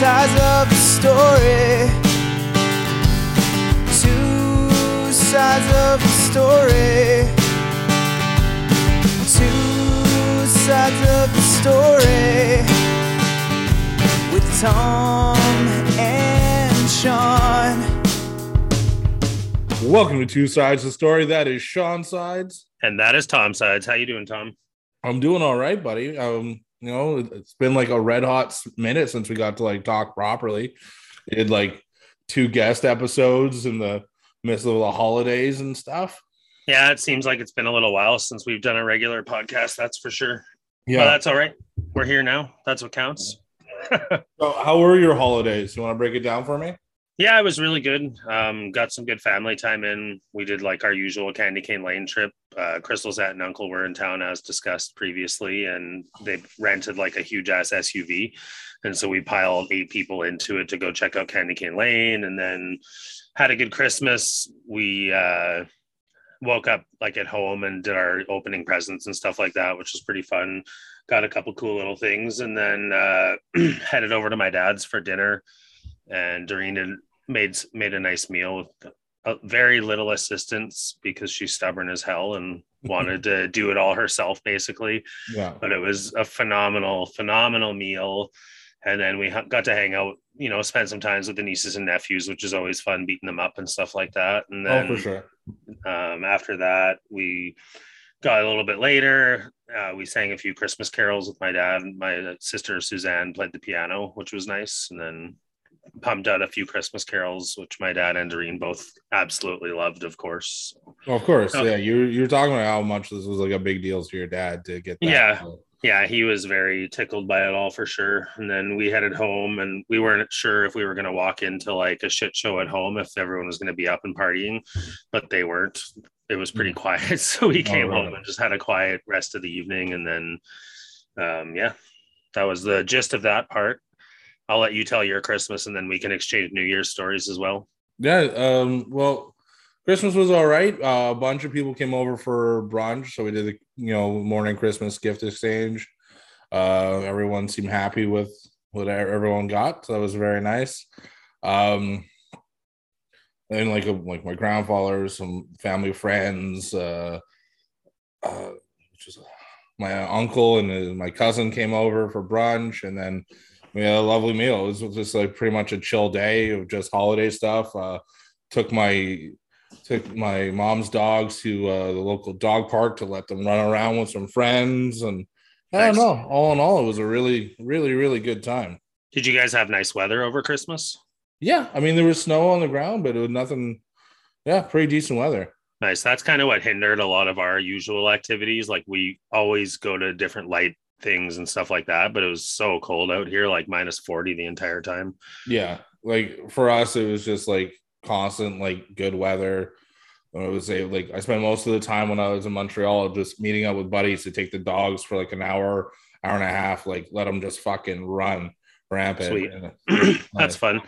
sides of the story. Two sides of the story. Two sides of the story. With Tom and Sean. Welcome to Two Sides of the Story. That is Sean Sides. And that is Tom Sides. How you doing, Tom? I'm doing all right, buddy. Um, you know, it's been like a red hot minute since we got to like talk properly. We did like two guest episodes in the midst of the holidays and stuff. Yeah, it seems like it's been a little while since we've done a regular podcast. That's for sure. Yeah, But that's all right. We're here now. That's what counts. So how were your holidays? You want to break it down for me? Yeah, it was really good. Um, got some good family time in. We did like our usual Candy Cane Lane trip. Uh, Crystal's aunt and uncle were in town as discussed previously, and they rented like a huge ass SUV. And so we piled eight people into it to go check out Candy Cane Lane and then had a good Christmas. We uh, woke up like at home and did our opening presents and stuff like that, which was pretty fun. Got a couple cool little things and then uh, headed over to my dad's for dinner. And Doreen made made a nice meal with uh, very little assistance because she's stubborn as hell and wanted to do it all herself basically Yeah. but it was a phenomenal phenomenal meal and then we ha- got to hang out you know spend some times with the nieces and nephews which is always fun beating them up and stuff like that and Oh, then for sure. um, after that we got a little bit later uh, we sang a few christmas carols with my dad my sister suzanne played the piano which was nice and then pumped out a few christmas carols which my dad and doreen both absolutely loved of course Well, of course. Oh. Yeah. You you're talking about how much this was like a big deal to your dad to get that. Yeah. yeah, he was very tickled by it all for sure. And then we headed home and we weren't sure if we were going to walk into like a shit show at home if everyone was going to be up and partying, but they weren't. It was pretty quiet. So we came really? home and just had a quiet rest of the evening. And then, um, yeah, that was the gist of that part. I'll let you tell your Christmas and then we can exchange New Year's stories as well. Yeah. Um, well, Christmas was all right. Uh, a bunch of people came over for brunch, so we did the you know morning Christmas gift exchange. Uh, everyone seemed happy with what everyone got, so that was very nice. Um, and like like my grandfather, some family friends, uh, uh, my uncle and uh, my cousin came over for brunch, and then we had a lovely meal. It was just like pretty much a chill day of just holiday stuff. Uh, took my took my mom's dogs to uh, the local dog park to let them run around with some friends, and I don't know. All in all, it was a really, really, really good time. Did you guys have nice weather over Christmas? Yeah, I mean there was snow on the ground, but it was nothing. Yeah, pretty decent weather. Nice. That's kind of what hindered a lot of our usual activities. Like we always go to different light things and stuff like that, but it was so cold out here, like minus 40 the entire time. Yeah, like for us, it was just like constant, like good weather. I would say like I spent most of the time when I was in Montreal just meeting up with buddies to take the dogs for like an hour, hour and a half, like let them just fucking run rampant. Sweet. And- That's fun.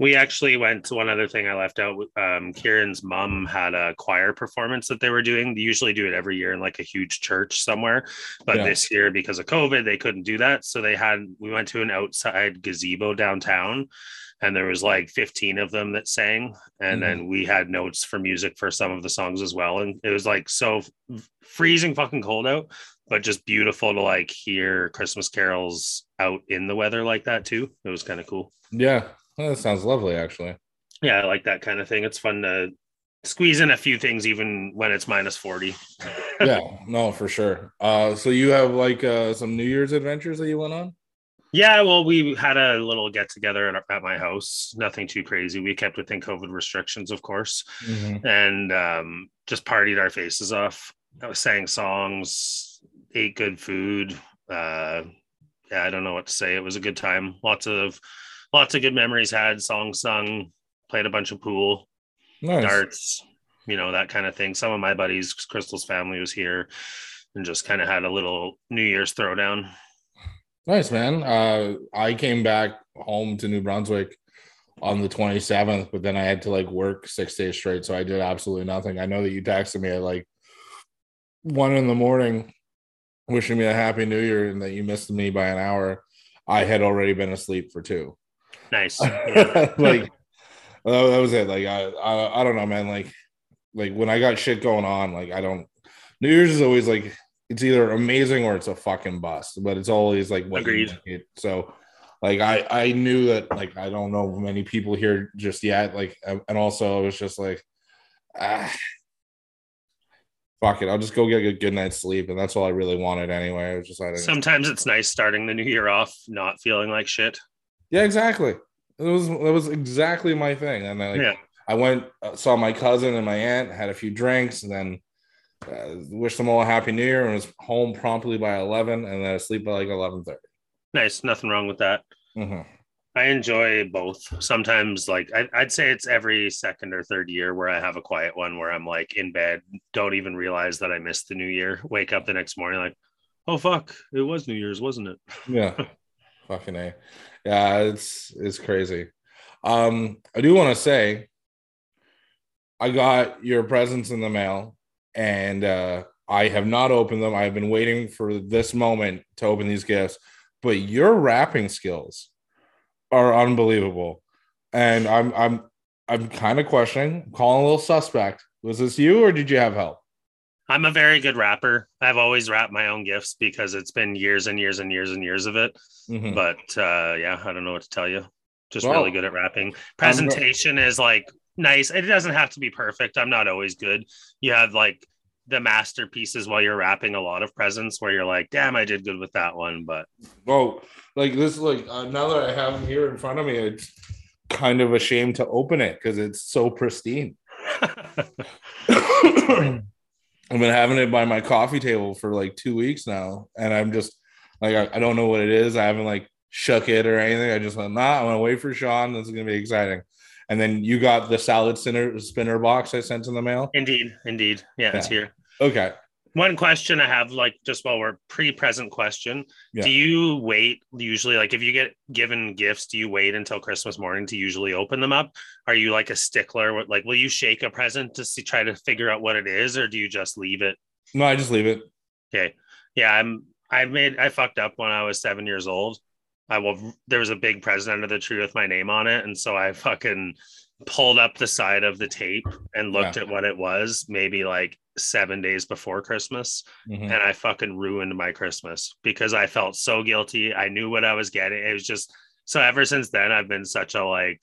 We actually went to one other thing I left out. Um, Kieran's mom had a choir performance that they were doing. They usually do it every year in like a huge church somewhere, but Yeah. this year because of COVID, they couldn't do that. So they had we went to an outside gazebo downtown, and there was like 15 of them that sang, and then we had notes for music for some of the songs as well. And it was like so freezing fucking cold out, but just beautiful to like hear Christmas carols out in the weather like that too. It was kind of cool Yeah, that sounds lovely, actually. yeah, I like that kind of thing. It's fun to squeeze in a few things even when it's minus 40. Yeah, no, for sure. Uh, so you have like uh some New Year's adventures that you went on? Yeah, well, we had a little get together at, at my house. Nothing too crazy. We kept within COVID restrictions, of course, and um, just partied our faces off. I was sang songs, ate good food. Uh, yeah, I don't know what to say. It was a good time. Lots of lots of good memories had. Songs sung. Played a bunch of pool. Nice. darts, you know, that kind of thing. Some of my buddies, Crystal's family was here and just kind of had a little New Year's throwdown. Nice, man. Uh, I came back home to New Brunswick on the 27th, but then I had to like work six days straight. So I did absolutely nothing. I know that you texted me at like one in the morning wishing me a happy new year and that you missed me by an hour. I had already been asleep for two. Nice. like that was it. Like I, I I don't know, man. Like like when I got shit going on, like I don't New Year's is always like it's either amazing or it's a fucking bust, but it's always like what Agreed. So like I I knew that like I don't know many people here just yet. Like and also I was just like ah fuck it, I'll just go get a good night's sleep. And that's all I really wanted anyway. I was just like Sometimes it's nice starting the new year off not feeling like shit. Yeah, exactly. It was it was exactly my thing. And I like Yeah. I went uh, saw my cousin and my aunt, had a few drinks, and then uh, wished them all a happy new year and was home promptly by 11 and then asleep by like 11.30 Nice. Nothing wrong with that. Mhm. I enjoy both. Sometimes, like I, I'd say it's every second or third year where I have a quiet one where I'm like in bed, don't even realize that I missed the new year. Wake up the next morning, like, oh fuck, it was New Year's, wasn't it? yeah fucking a yeah it's it's crazy. Um i do want to say i got your presents in the mail and uh i have not opened them. I've been waiting for this moment to open these gifts but your wrapping skills are unbelievable. And i'm i'm i'm kind of questioning calling a little suspect. Was this you or did you have help I'm a very good rapper. I've always wrapped my own gifts because it's been years and years and years and years of it. Mhm. But uh, yeah, I don't know what to tell you. Just Well, really good at rapping. Presentation is like nice. It doesn't have to be perfect. I'm not always good. You have like the masterpieces while you're rapping a lot of presents where you're like, damn, I did good with that one. But Oh, like this, like uh, now that I have them here in front of me, it's kind of a shame to open it because it's so pristine. I've been having it by my coffee table for like two weeks now, and I'm just like, I, I don't know what it is. I haven't like shook it or anything. I just went, nah, I'm gonna wait for Sean. This is gonna be exciting. And then you got the salad spinner spinner box I sent in the mail. indeed, indeed. Yeah, it's here. Okay. One question I have, like, just while we're pre-present question, Yeah. do you wait usually, like, if you get given gifts, do you wait until Christmas morning to usually open them up? Are you like a stickler? Like, will you shake a present to see, try to figure out what it is, or do you just leave it? No, I just leave it. Okay, yeah, I'm. I made. I fucked up when I was seven years old. I will. There was a big present under the tree with my name on it, and so I fucking pulled up the side of the tape and looked at what it was. Maybe like seven days before Christmas Mhm. and I fucking ruined my Christmas because I felt so guilty. I knew what I was getting. It was just so ever since then I've been such a like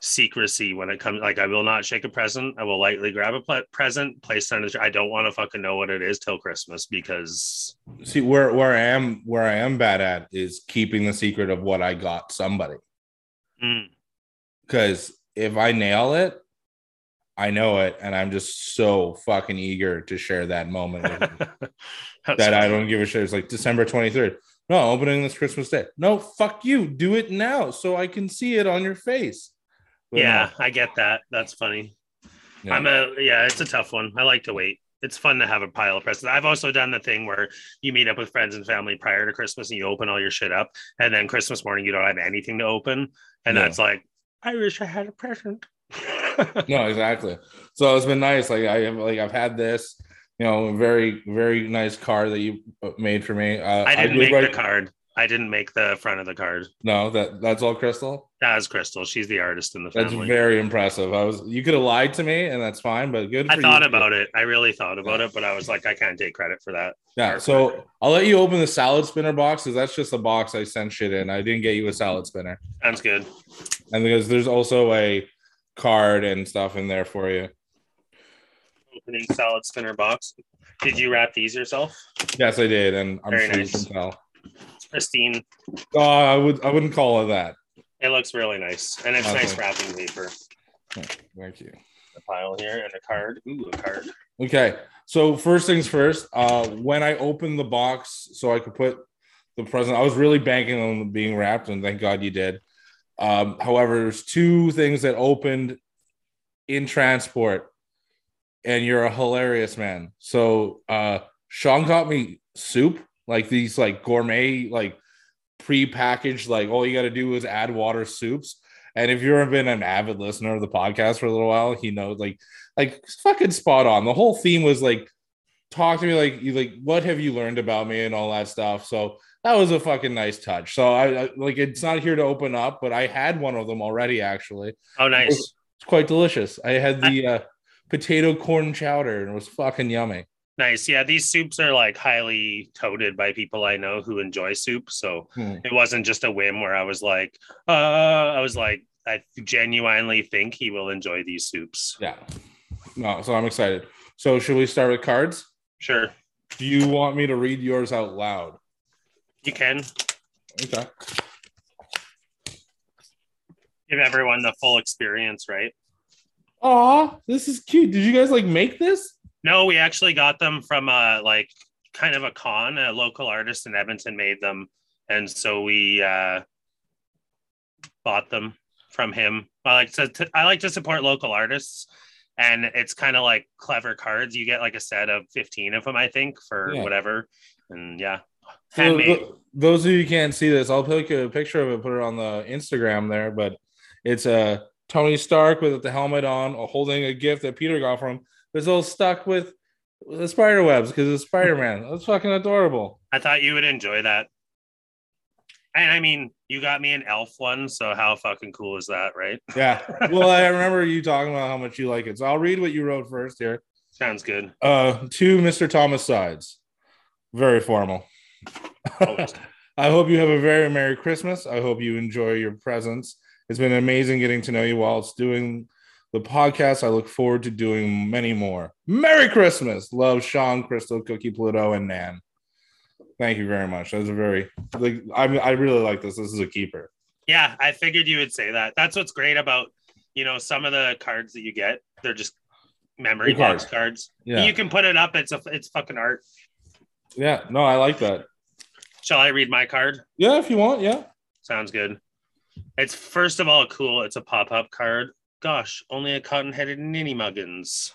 secrecy when it comes like I will not shake a present. I will lightly grab a ple- present, place it under the. I don't want to fucking know what it is till Christmas because See where where I am where I am bad at is keeping the secret of what I got somebody. mm, because if I nail it, I know it, and I'm just so fucking eager to share that moment with you that's that I don't give a shit. It's like December 23rd. No, opening this Christmas Day. No, fuck you. Do it now so I can see it on your face. But yeah, I get that. That's funny. no, I'm a yeah, it's a tough one. I like to wait. It's fun to have a pile of presents. I've also done the thing where you meet up with friends and family prior to Christmas and you open all your shit up, and then Christmas morning you don't have anything to open, and No. that's like, I wish I had a present. no, exactly. So it's been nice. Like I have, like I've had this, you know, very very nice card that you made for me. Uh, I didn't did make write- the card. I didn't make the front of the card. No, that that's all Crystal. That was Crystal. She's the artist in the That's very impressive. I was you could have lied to me, and that's fine. But good. I thought you. about it. I really thought about it, but I was like, I can't take credit for that. Yeah, so I'll let you open the salad spinner box because that's just a box I sent shit in. I didn't get you a salad spinner, Sounds good. and because there's also a card and stuff in there for you. Opening salad spinner box. Did you wrap these yourself? Yes, I did, and I'm Very sure nice. you can tell. It's pristine. Oh, I would I wouldn't call it that. It looks really nice, and it's nice wrapping paper. Thank you. A pile here and a card. Ooh, a card. Okay, so first things first. Uh, when I opened the box, so I could put the present, I was really banking on being wrapped, and thank God you did. Um, however, there's two things that opened in transport, and you're a hilarious man. So uh, Sean got me soup, like these like gourmet, like pre-packaged, like all you got to do is add water soups. And if you've been an avid listener of the podcast for a little while, he knows like like fucking spot on. The whole theme was like talk to me like you like what have you learned about me and all that stuff. So that was a fucking nice touch. So I, I like it's not here to open up, but I had one of them already actually. Oh, nice. It's quite delicious. I had the uh, potato corn chowder and it was fucking yummy. Nice. Yeah, these soups are like highly toted by people I know who enjoy soup. So Hmm. it wasn't just a whim where I was like, uh, I was like, I genuinely think he will enjoy these soups. Yeah. No, so I'm excited. So should we start with cards? Sure. Do you want me to read yours out loud? You can Okay. give everyone the full experience, right? Aw, this is cute. Did you guys like make this? No, we actually got them from uh like kind of a con. A local artist in Edmonton made them, and so we uh bought them from him. I like to, to I like to support local artists, and it's kind of like clever cards. You get like a set of fifteen of them, I think, for Yeah. whatever. And yeah, handmade. th- those of you who can't see this, I'll take a picture of it, put it on the Instagram there. But it's a Tony Stark with the helmet on, uh, holding a gift that Peter got from. him. But it's all stuck with the spider webs because it's Spider Man. That's fucking adorable. I thought you would enjoy that. And I mean, you got me an elf one, so how fucking cool is that, right? Yeah. Well, I remember you talking about how much you like it. So I'll read what you wrote first here. Sounds good. Uh, to Mr. Thomas Sides. Very formal. Oh, Always. I hope you have a very Merry Christmas. I hope you enjoy your presents. It's been amazing getting to know you while it's doing the podcast. I look forward to doing many more. Merry Christmas. Love Sean, Crystal, Cookie, Pluto, and Nan. Thank you very much. That was a very like I I really like this. This is a keeper. Yeah, I figured you would say that. That's what's great about, you know, some of the cards that you get. They're just memory Good box cards. Yeah. You can put it up. It's a it's fucking art. Yeah. No, I like that. Shall I read my card? Yeah, if you want, yeah. Sounds good. It's first of all cool. It's a pop up card. Gosh, only a cotton headed ninny muggins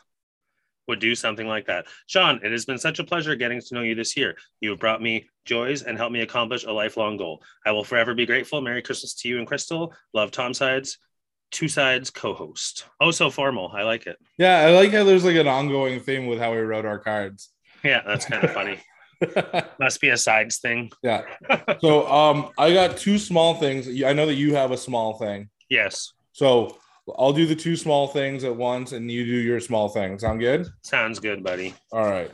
would do something like that. Sean, it has been such a pleasure getting to know you this year. You have brought me joys and helped me accomplish a lifelong goal. I will forever be grateful. Merry Christmas to you and Crystal. Love Tom Sides, Two Sides co host. Oh, so formal. I like it. Yeah, I like how there's like an ongoing theme with how we wrote our cards. Yeah, that's kind of funny. Must be a sides thing. yeah. So um I got two small things. I know that you have a small thing. Yes, So I'll do the two small things at once and you do your small thing. Sound good? sounds good, buddy. All right.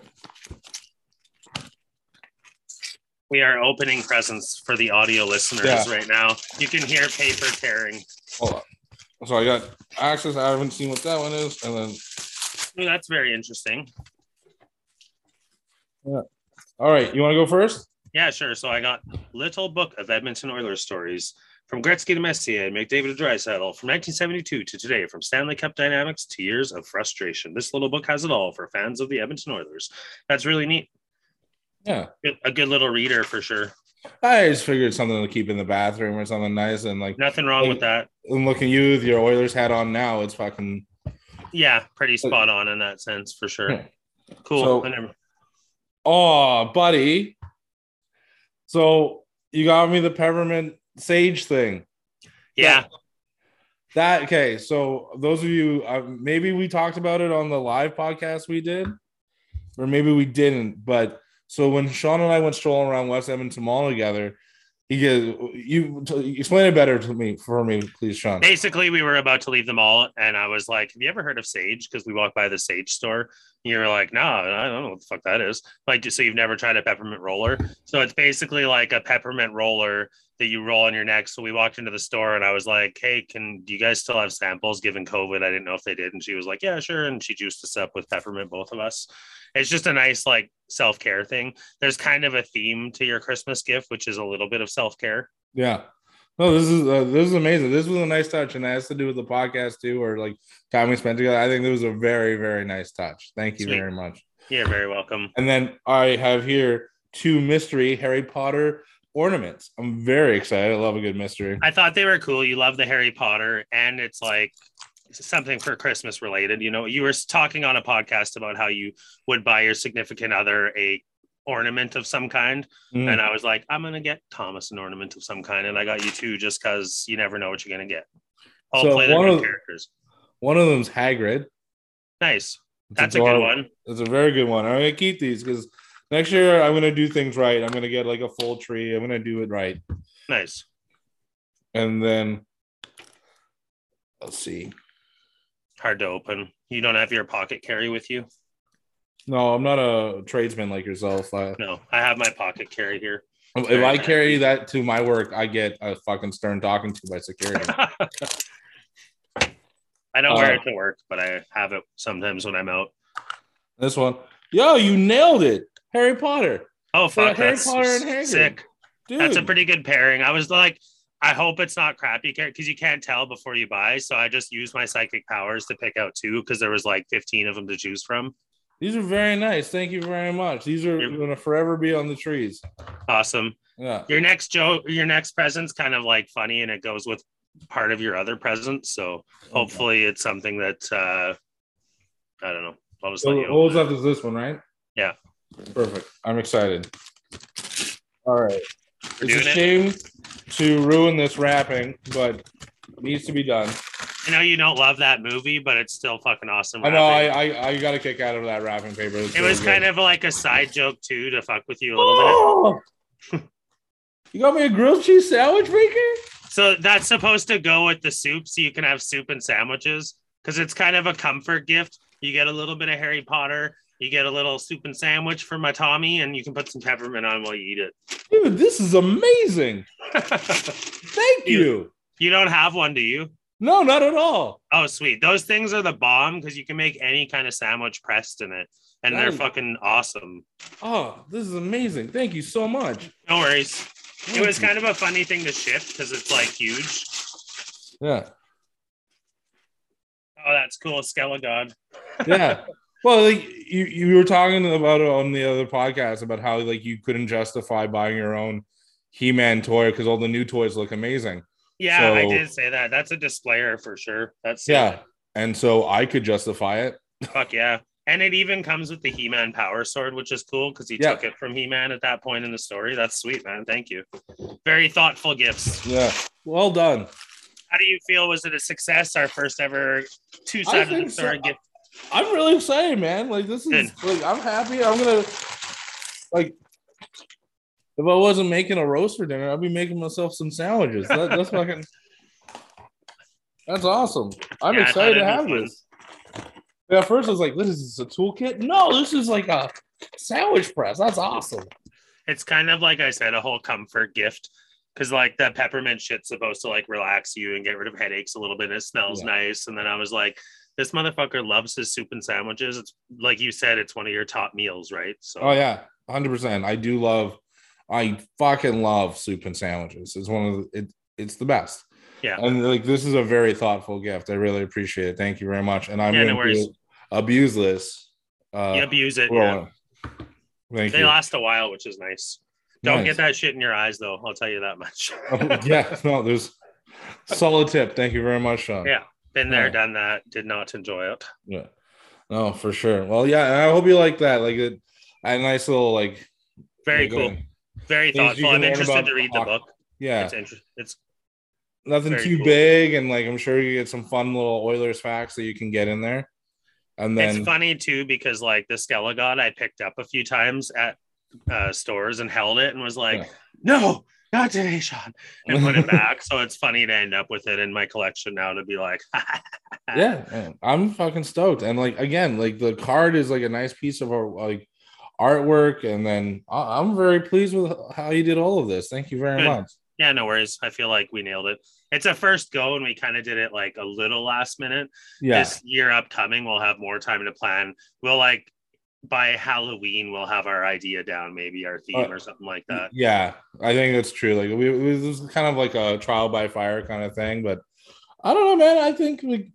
We are opening presents for the audio listeners Yeah. right now. You can hear paper tearing. Hold on. So I got access. I haven't seen what that one is. And then Ooh, that's very interesting. All right, you want to go first? Yeah, sure. So I got Little Book of Edmonton Oilers Stories from Gretzky to Messier and McDavid to Draisaitl from 1972 to today, from Stanley Cup dynamics to years of frustration. This little book has it all for fans of the Edmonton Oilers. That's really neat. Yeah. A good little reader for sure. I just figured something to keep in the bathroom or something nice and like Nothing wrong with that. and looking you with your Oilers hat on now, it's fucking Yeah, pretty spot on in that sense for sure. Yeah. Cool. So- I never- Oh, buddy. So you got me the peppermint Saje thing. yeah, That okay. So those of you, uh, maybe we talked about it on the live podcast we did, or maybe we didn't. But so when Sean and I went strolling around West Edmonton Mall together, he goes, "You t- explain it better to me for me, please, Sean." basically we were about to leave the mall and i was like have you ever heard of Saje because we walked by the Saje store you were like no i don't know what the fuck that is. Like so you've never tried a peppermint roller? So it's basically like a peppermint roller that you roll on your neck. So we walked into the store and i was like hey can do you guys still have samples? Given covid i didn't know if they did. And she was like yeah sure. And she juiced us up with peppermint both of us. It's just a nice like self-care thing. There's kind of a theme to your christmas gift which is a little bit of self-care. Yeah. No, this is uh, this is amazing. This was a nice touch, and that has to do with the podcast too, or like time we spent together. I think it was a very very nice touch. Thank you Sweet. very much. you're very welcome And then I have here two mystery Harry Potter ornaments. I'm very excited. I love a good mystery. I thought they were cool. You love the Harry Potter, and it's like something for Christmas related. You know, you were talking on a podcast about how you would buy your significant other a ornament of some kind, Mm. and I was like, I'm gonna get Thomas an ornament of some kind, and I got you two just because you never know what you're gonna get. I'll So play the one of- characters. One of them's Hagrid. Nice. That's a good one. It's a very good one. I'm gonna keep these because next year I'm gonna do things right. I'm gonna get like a full tree. I'm gonna do it right, Nice. and then let's see. Hard to open. You don't have your pocket carry with you? No, I'm not a tradesman like yourself. I, No, I have my pocket carry here. if Very I nice. carry that to my work, I get a fucking stern talking to by security. I don't wear Uh, it to work, but I have it sometimes when I'm out. this one, yo, you nailed it, Harry Potter, Oh fuck, Harry Potter and Hagrid. sick. dude. That's a pretty good pairing. I was like, I hope it's not crappy because you can't tell before you buy. So I just used my psychic powers to pick out two because there was like 15 of them to choose from. These are very nice. Thank you very much. These are You're- gonna forever be on the trees. Awesome. Yeah. Your next joke, your next present's kind of like funny and it goes with part of your other present. So hopefully it's something that uh I don't know. I'll just So let you open it. is this one, right? Yeah. Perfect. I'm excited. All right. We're It's a doing it. shame to ruin this wrapping, but it needs to be done. I know you don't love that movie, but it's still fucking awesome. I know I. I I got a kick out of that wrapping paper. it was kind of like a side joke too to fuck with you a little bit. you got me a grilled cheese sandwich maker? So that's supposed to go with the soup, so you can have soup and sandwiches because it's kind of a comfort gift. You get a little bit of Harry Potter, you get a little soup and sandwich for my Tommy, and you can put some peppermint on while you eat it. Dude, this is amazing. Thank You- you. you don't have one, do you? No, not at all. Oh, sweet. Those things are the bomb because you can make any kind of sandwich pressed in it, and they're Nice. fucking awesome. Oh, this is amazing. Thank you so much. No worries. It was you. kind of a funny thing to ship because it's like huge. Yeah. Oh, that's cool. Skelegod. yeah. Well, like you, you were talking about it on the other podcast about how like you couldn't justify buying your own He-Man toy because all the new toys look amazing. Yeah, I did say that. That's a displayer for sure. That's Yeah. And so I could justify it. Fuck yeah. And it even comes with the He Man Power Sword, which is cool because he Yeah. took it from He Man at that point in the story. That's sweet, man. Thank you. Very thoughtful gifts. Yeah. Well done. How do you feel? Was it a success? Our first ever two sided so. story gift? I'm really excited, man. Like this is like I'm happy. I'm gonna like if I wasn't making a roast for dinner, I'd be making myself some sandwiches. That, that's fucking that's awesome. I'm Yeah, excited to have this. Yeah, at first I was like, "This is a toolkit." No, this is like a sandwich press. That's awesome. It's kind of like I said, a whole comfort gift. Cause like the peppermint shit's supposed to like relax you and get rid of headaches a little bit. And it smells Yeah. nice. And then I was like, this motherfucker loves his soup and sandwiches. It's like you said, it's one of your top meals, right? So Oh yeah, hundred percent. I do love. I fucking love soup and sandwiches. It's one of the, it. It's the best. Yeah. and like this is a very thoughtful gift. I really appreciate it. Thank you very much. And I'm Yeah, no going worries. to abuse this. Uh, you abuse it. Yeah. Thank They you. last a while, which is nice. Don't Nice. get that shit in your eyes, though. I'll tell you that much. yeah, no, there's solid tip. Thank you very much, Sean. Yeah. Been there, Yeah. done that. Did not enjoy it. Yeah. No, for sure. Well, yeah, I hope you like that. Like a, a nice little like Very cool. uh, Very thoughtful. I'm interested to read the book. Yeah, It's interesting. It's nothing too cool. big, and like I'm sure you get some fun little Oilers facts that you can get in there. And then it's funny too because like the Skelegod I picked up a few times at uh, stores and held it and was like, Yeah. no, not today, Sean, and put it back. so it's funny to end up with it in my collection now to be like, yeah, man, I'm fucking stoked. And like again, like the card is like a nice piece of our like artwork, and then I'm very pleased with how you did all of this. Thank you very Good. much. yeah, no worries. I feel like we nailed it. It's a first go and we kind of did it like a little last minute. Yeah, This year upcoming, we'll have more time to plan. We'll like by Halloween, we'll have our idea down, maybe our theme Uh, or something like that. yeah, I think that's true. Like we, we this is kind of like a trial by fire kind of thing, but I don't know, man. I think we,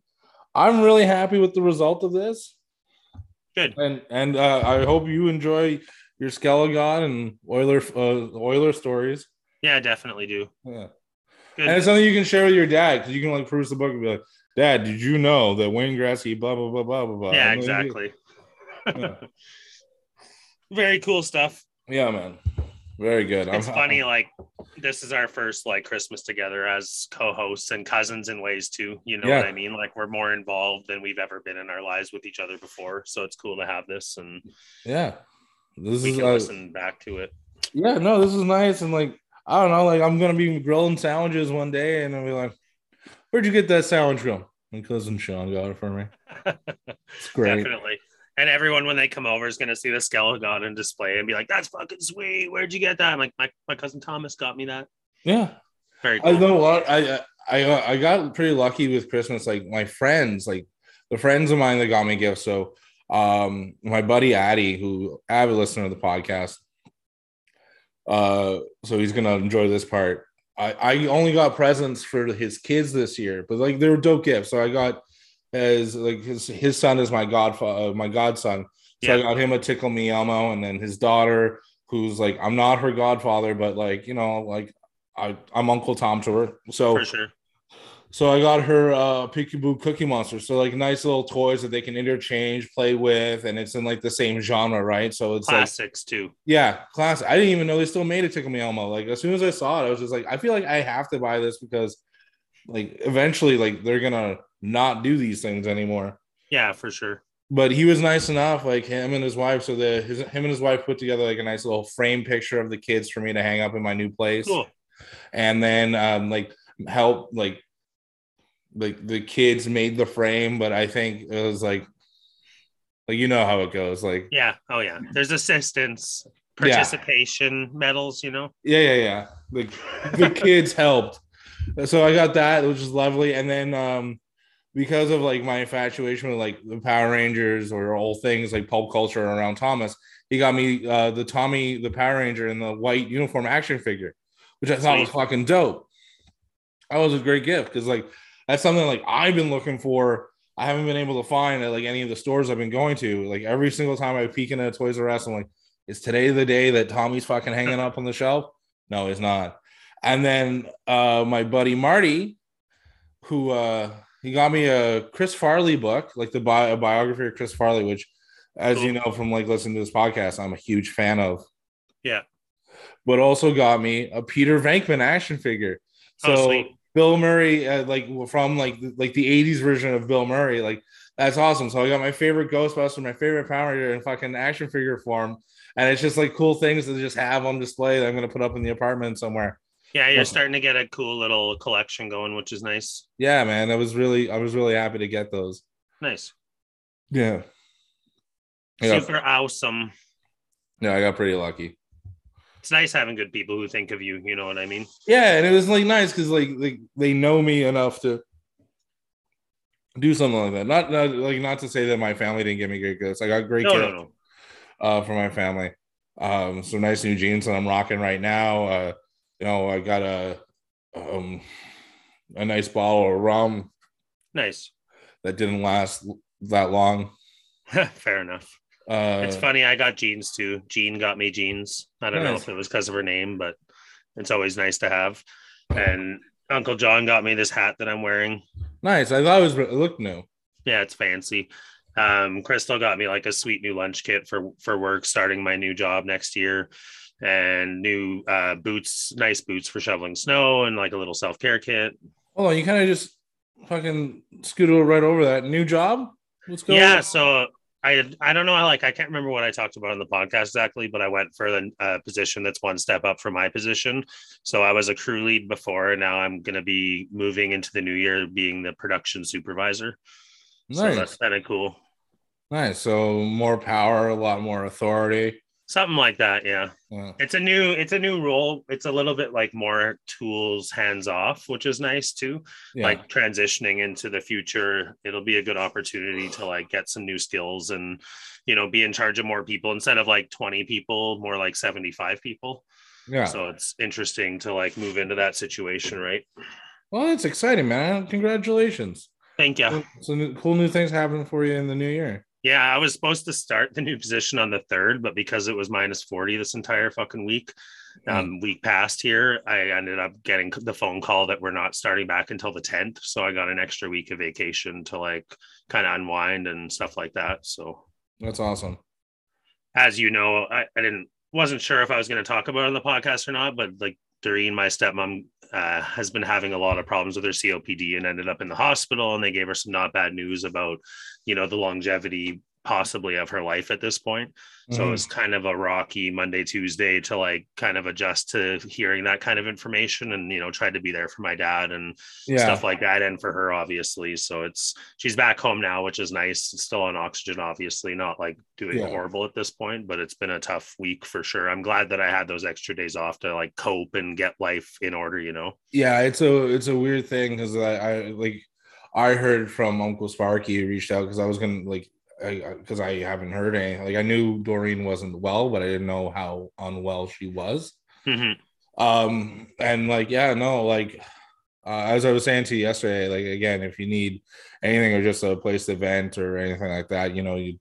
I'm really happy with the result of this. Good. and and uh, I hope you enjoy your Skelegod and Oiler uh, Oiler stories. Yeah, definitely do. Yeah. Good. And it's something you can share with your dad because you can like peruse the book and be like, Dad, did you know that Wayne Gretzky, blah blah blah blah blah blah. yeah, exactly. Yeah. Very cool stuff. Yeah, man. Very good. It's I'm- funny, like this is our first like Christmas together as co-hosts and cousins in ways too. You know Yeah. what I mean? Like we're more involved than we've ever been in our lives with each other before. So it's cool to have this and Yeah. This we is can uh, listen back to it. yeah, no, this is nice. And like, I don't know, like I'm gonna be grilling sandwiches one day and I'll be like, Where'd you get that sandwich from? My cousin Sean got it for me. It's great. Definitely. And everyone when they come over is gonna see the skeleton in display and be like, "That's fucking sweet. Where'd you get that?" I'm like, "My, my cousin Thomas got me that." Yeah. Very I cool. know what I I I got pretty lucky with Christmas. Like my friends, like the friends of mine that got me gifts. So um my buddy Addy, who avid listener of the podcast. Uh so he's gonna enjoy this part. I, I only got presents for his kids this year, but like they were dope gifts. So I got as like his his son is my godfather, uh, my godson. So I got him a tickle me Elmo, and then his daughter, who's like I'm not her godfather, but like you know, like I I'm Uncle Tom to her. So for sure. so I got her uh Peekaboo Cookie Monster. So like nice little toys that they can interchange, play with, and it's in like the same genre, right? So it's like Classics too. yeah, classic. I didn't even know they still made a Tickle Me Elmo. Like as soon as I saw it, I was just like, I feel like I have to buy this because like eventually like they're gonna not do these things anymore. Yeah, for sure. But he was nice enough, like him and his wife. So the his, him and his wife put together like a nice little frame picture of the kids for me to hang up in my new place Cool. and then um like help like like the kids made the frame but i think it was like like you know how it goes like Yeah. Oh yeah. There's assistance, Yeah. participation medals. You know. yeah yeah yeah like the kids helped so i got that which is lovely. And then um because of like my infatuation with like the power rangers or all things like pulp culture around thomas he got me uh the tommy the power ranger in the white uniform action figure which i thought was fucking dope. That was a great gift because like that's something like i've been looking for. I haven't been able to find at like any of the stores i've been going to. Like every single time i peek into a toys r us i'm like is today the day that tommy's fucking hanging up on the shelf? No it's not and then uh my buddy marty who uh he got me a chris farley book like the bi- a biography of chris farley which as you know from like listening to this podcast i'm a huge fan of. Yeah. but also got me a peter venkman action figure. Oh, so sweet. bill murray uh, like from like like the 80s version of bill murray like that's awesome. So i got my favorite ghostbuster my favorite power ranger in fucking action figure form. And it's just like cool things to just have on display that i'm going to put up in the apartment somewhere Yeah, you're starting to get a cool little collection going, which is nice. yeah man i was really i was really happy to get those Nice. yeah yeah, Super awesome. yeah i got pretty lucky It's nice having good people who think of you. You know what I mean? yeah and it was like nice because like, like they know me enough to do something like that not, not like not to say that my family didn't give me great gifts i got great No, gifts no, no. uh, for my family. Um, some nice new jeans that I'm rocking right now. Uh, you know, I got a um, a nice bottle of rum Nice. that didn't last that long. Fair enough. Uh, it's funny. I got jeans too. Jean got me jeans. I don't know if it was because of her name, but it's always nice to have. And Uncle John got me this hat that I'm wearing. nice. I thought it was it looked new. Yeah, it's fancy. Um, Crystal got me like a sweet new lunch kit for for work, starting my new job next year, and new uh, boots, nice boots for shoveling snow, and like a little self care kit. Hold on, you kind of just fucking scooted right over that new job. What's going Yeah, on? so I I don't know. I like I can't remember what I talked about on the podcast exactly, but I went for the uh, position that's one step up from my position. So I was a crew lead before, and now I'm going to be moving into the new year being the production supervisor. So Nice, that's kind of cool. nice. So more power, a lot more authority. Something like that, yeah. Yeah. It's a new it's a new role. It's a little bit like more tools hands off, which is nice too. Yeah. Like transitioning into the future, it'll be a good opportunity to like get some new skills and you know be in charge of more people instead of like 20 people, more like 75 people. yeah. So it's interesting to like move into that situation, right? well, it's exciting, man. Congratulations. Thank you. Some cool new things happening for you in the new year. Yeah, I was supposed to start the new position on the third, but because it was minus 40 this entire fucking week, um, week past here, I ended up getting the phone call that we're not starting back until the 10th. So I got an extra week of vacation to like kind of unwind and stuff like that. So That's awesome. as you know, I, I didn't wasn't sure if I was going to talk about it on the podcast or not, but like Doreen, my stepmom, uh, has been having a lot of problems with her COPD and ended up in the hospital. And they gave her some not bad news about, you know, the longevity possibly of her life at this point. So Mhm. it was kind of a rocky Monday, Tuesday to like kind of adjust to hearing that kind of information and, you know, tried to be there for my dad and yeah, stuff like that and for her obviously so it's she's back home now which is nice still on oxygen obviously not like doing Yeah. horrible at this point but it's been a tough week for sure i'm glad that i had those extra days off to like cope and get life in order you know yeah. It's a it's a weird thing because I, I like I heard from Uncle Sparky reached out because I was gonna like because I, haven't heard any like I knew Doreen wasn't well, but I didn't know how unwell she was. Mhm. Um and like yeah, no, like uh, as I was saying to you yesterday, like again, if you need anything or just a place to vent or anything like that, you know, you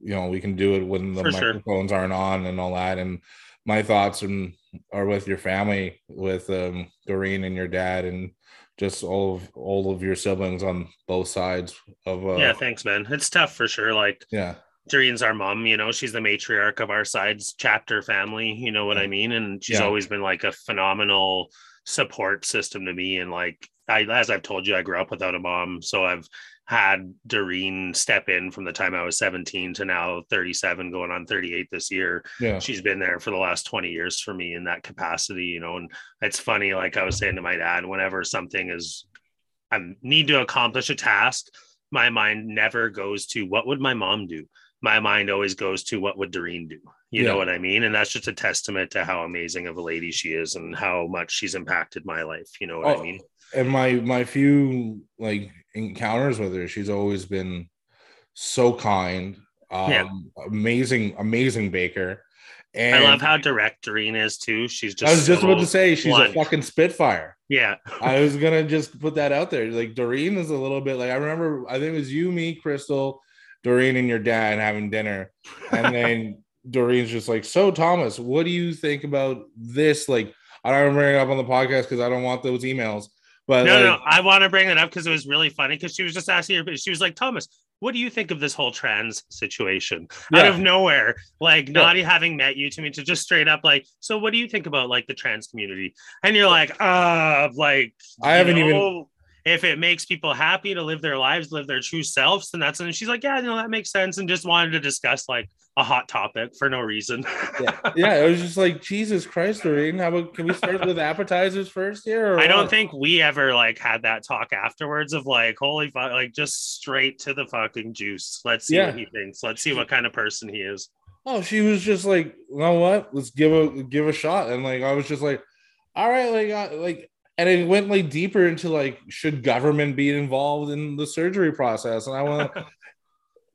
you know, we can do it when the For sure. microphones aren't on and all that. And my thoughts and are with your family, with um Doreen and your dad and just all of all of your siblings on both sides of uh yeah thanks man it's tough for sure like yeah Doreen's our mom, you know, she's the matriarch of our side's chapter family, you know what I mean? And she's Yeah. always been like a phenomenal support system to me. And like I as I've told you, I grew up without a mom. So I've had Doreen step in from the time I was 17 to now 37, going on 38 this year. yeah She's been there for the last 20 years for me in that capacity, you know. And it's funny, like I was saying to my dad, whenever something is I need to accomplish a task, my mind never goes to what would my mom do? My mind always goes to what would Doreen do? You Yeah. know what I mean? And that's just a testament to how amazing of a lady she is and how much she's impacted my life. You know what Oh, I mean? and my my few like encounters with her she's always been so kind um Yeah. amazing amazing baker and I love how direct Doreen is too. She's just I was just so about to say she's blunt. a fucking spitfire Yeah. I was gonna just put that out there. Like Doreen is a little bit like I remember. I think it was you, me, Crystal, Doreen, and your dad having dinner, and then Doreen's just like, "So Thomas, what do you think about this?" Like I don't bring it up on the podcast because I don't want those emails. But No, like, no, I want to bring it up because it was really funny because she was just asking her, she was like, Thomas, what do you think of this whole trans situation? Out of nowhere, like not having met you to me, to just straight up like, so what do you think about like the trans community? And you're like, uh, like I haven't even. Know, if it makes people happy to live their lives, live their true selves, then that's and she's like, yeah, you know, that makes sense, and just wanted to discuss like a hot topic for no reason. Yeah, yeah, it was just like Jesus Christ, Doreen. How about can we start with appetizers first here? or I don't what? think we ever like had that talk afterwards of like, holy fuck, like just straight to the fucking juice. Let's see Yeah. what he thinks. Let's see what kind of person he is. Oh, she was just like, you know what? Let's give a give a shot. And like, I was just like, all right, like, I, like, and it went like deeper into like, should government be involved in the surgery process? And I want to,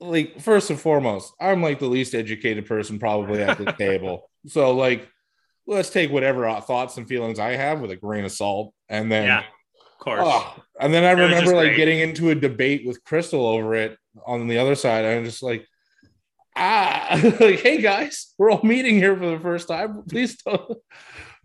like, first and foremost, I'm like the least educated person probably at the table. So like, let's take whatever thoughts and feelings I have with a grain of salt, and then. Yeah, of course. Oh, and then I just remember like great. getting into a debate with Crystal over it on the other side. I'm just like, ah, like, hey guys, we're all meeting here for the first time. Please don't.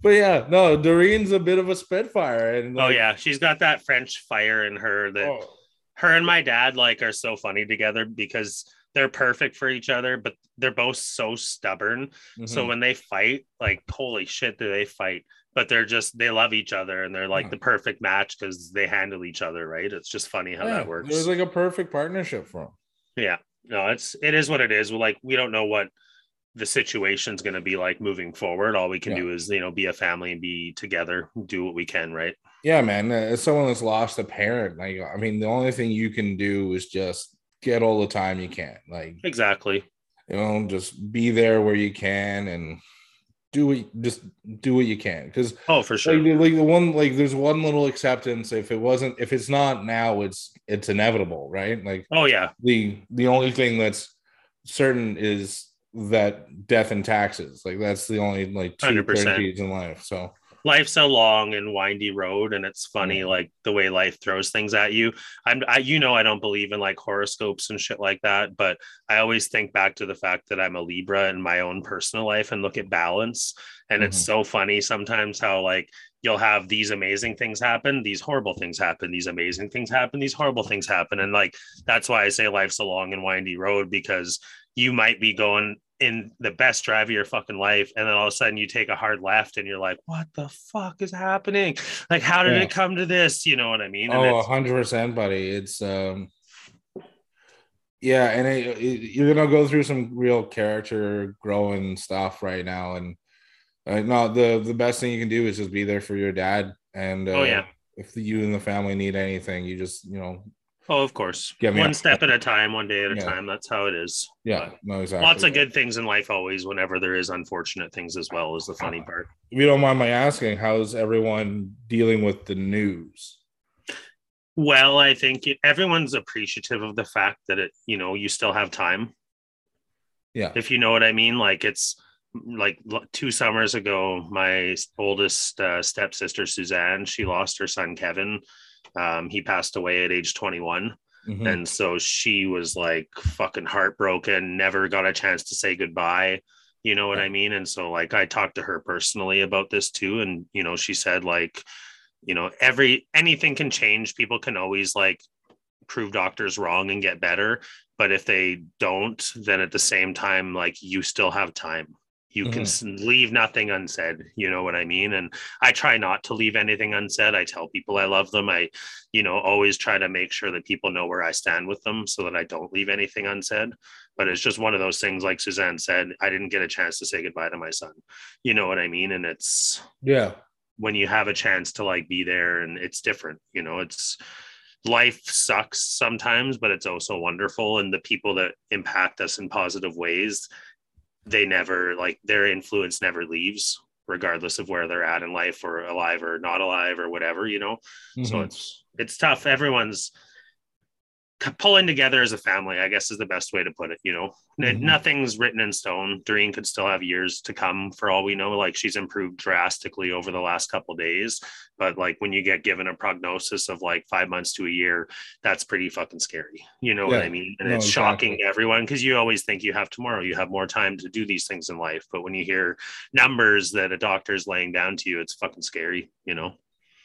But yeah, no, Doreen's a bit of a spitfire, and oh yeah, she's got that French fire in her that oh, her and my dad like are so funny together because they're perfect for each other, but they're both so stubborn. So mhm. when they fight, like holy shit, do they fight? But they're just they love each other and they're like Yeah. the perfect match because they handle each other right. It's just funny how Yeah, that works. It was like a perfect partnership for him. Yeah, no, it's it is what it is. We're like we don't know what the situation's going to be like moving forward. All we can Yeah. do is you know be a family and be together, do what we can, right? Yeah, man. uh, As someone that's lost a parent, like I mean, the only thing you can do is just get all the time you can. Like Exactly. you know, just be there where you can and do what just do what you can because Oh, for sure. like, like the one like there's one little acceptance if it wasn't if it's not now it's it's inevitable right like oh yeah, the the only thing that's certain is that death and taxes like that's the only like two 100%. in life so life's a long and windy road, and it's funny Yeah. like the way life throws things at you. I'm, I, you know, I don't believe in like horoscopes and shit like that, but I always think back to the fact that I'm a Libra in my own personal life and look at balance. And it's Mhm. so funny sometimes how like you'll have these amazing things happen, these horrible things happen, these amazing things happen, these horrible things happen. And like that's why I say life's a long and windy road because you might be going in the best drive of your fucking life and then all of a sudden you take a hard left and you're like what the fuck is happening like how did Yeah. it come to this you know what i mean and Oh, it's, hundred percent, buddy. It's um, yeah, and it, it, you're gonna go through some real character growing stuff right now, and uh, no, the the best thing you can do is just be there for your dad, and uh, oh yeah if you and the family need anything, you just you know, oh of course one step at a time one day at a Yeah. time that's how it is yeah, But no, exactly. lots of good things in life always whenever there is unfortunate things as well is the funny Uh-huh. part If you don't mind my asking, how's everyone dealing with the news? well i think it, everyone's appreciative of the fact that it you know you still have time Yeah, if you know what I mean. Like it's like two summers ago, my oldest uh, stepsister Suzanne, she lost her son Kevin. Um, he passed away at age 21. Mhm. And so she was like fucking heartbroken, never got a chance to say goodbye. You know what I mean? And so, like, I talked to her personally about this too. And, you know, she said, like, you know, every anything can change. People can always like prove doctors wrong and get better. But if they don't, then at the same time, like, you still have time. You can mm-hmm. s leave nothing unsaid. You know what I mean? And I try not to leave anything unsaid. I tell people I love them. I, you know, always try to make sure that people know where I stand with them so that I don't leave anything unsaid. But it's just one of those things, like Suzanne said, I didn't get a chance to say goodbye to my son. You know what I mean? And it's yeah, when you have a chance to like be there and it's different, you know, it's life sucks sometimes, but it's also wonderful. And the people that impact us in positive ways, they never like their influence never leaves regardless of where they're at in life or alive or not alive or whatever you know so Mhm. it's it's tough everyone's pulling together as a family i guess is the best way to put it you know? Mhm. nothing's written in stone. Doreen could still have years to come for all we know like she's improved drastically over the last couple days but like when you get given a prognosis of like five months to a year that's pretty fucking scary you know what i mean? And No, it's exactly. shocking to everyone because you always think you have tomorrow you have more time to do these things in life but when you hear numbers that a doctor's laying down to you it's fucking scary you know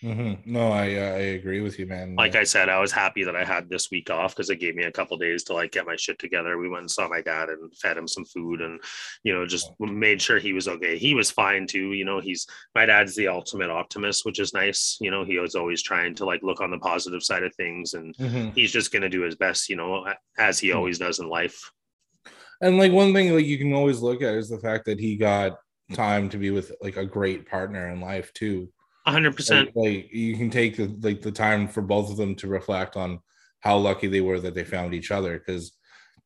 Mhm. no, I uh, I agree with you, man. like I said, I was happy that I had this week off because it gave me a couple days to like get my shit together. We went and saw my dad and fed him some food and you know just made sure he was okay. He was fine too. You know, he's my dad's the ultimate optimist, which is nice. You know, he was always trying to like look on the positive side of things and Mhm. he's just gonna do his best, you know, as he Hmm. always does in life. And like one thing like you can always look at is the fact that he got time to be with like a great partner in life too. Hundred percent. Like, you can take the like the time for both of them to reflect on how lucky they were that they found each other because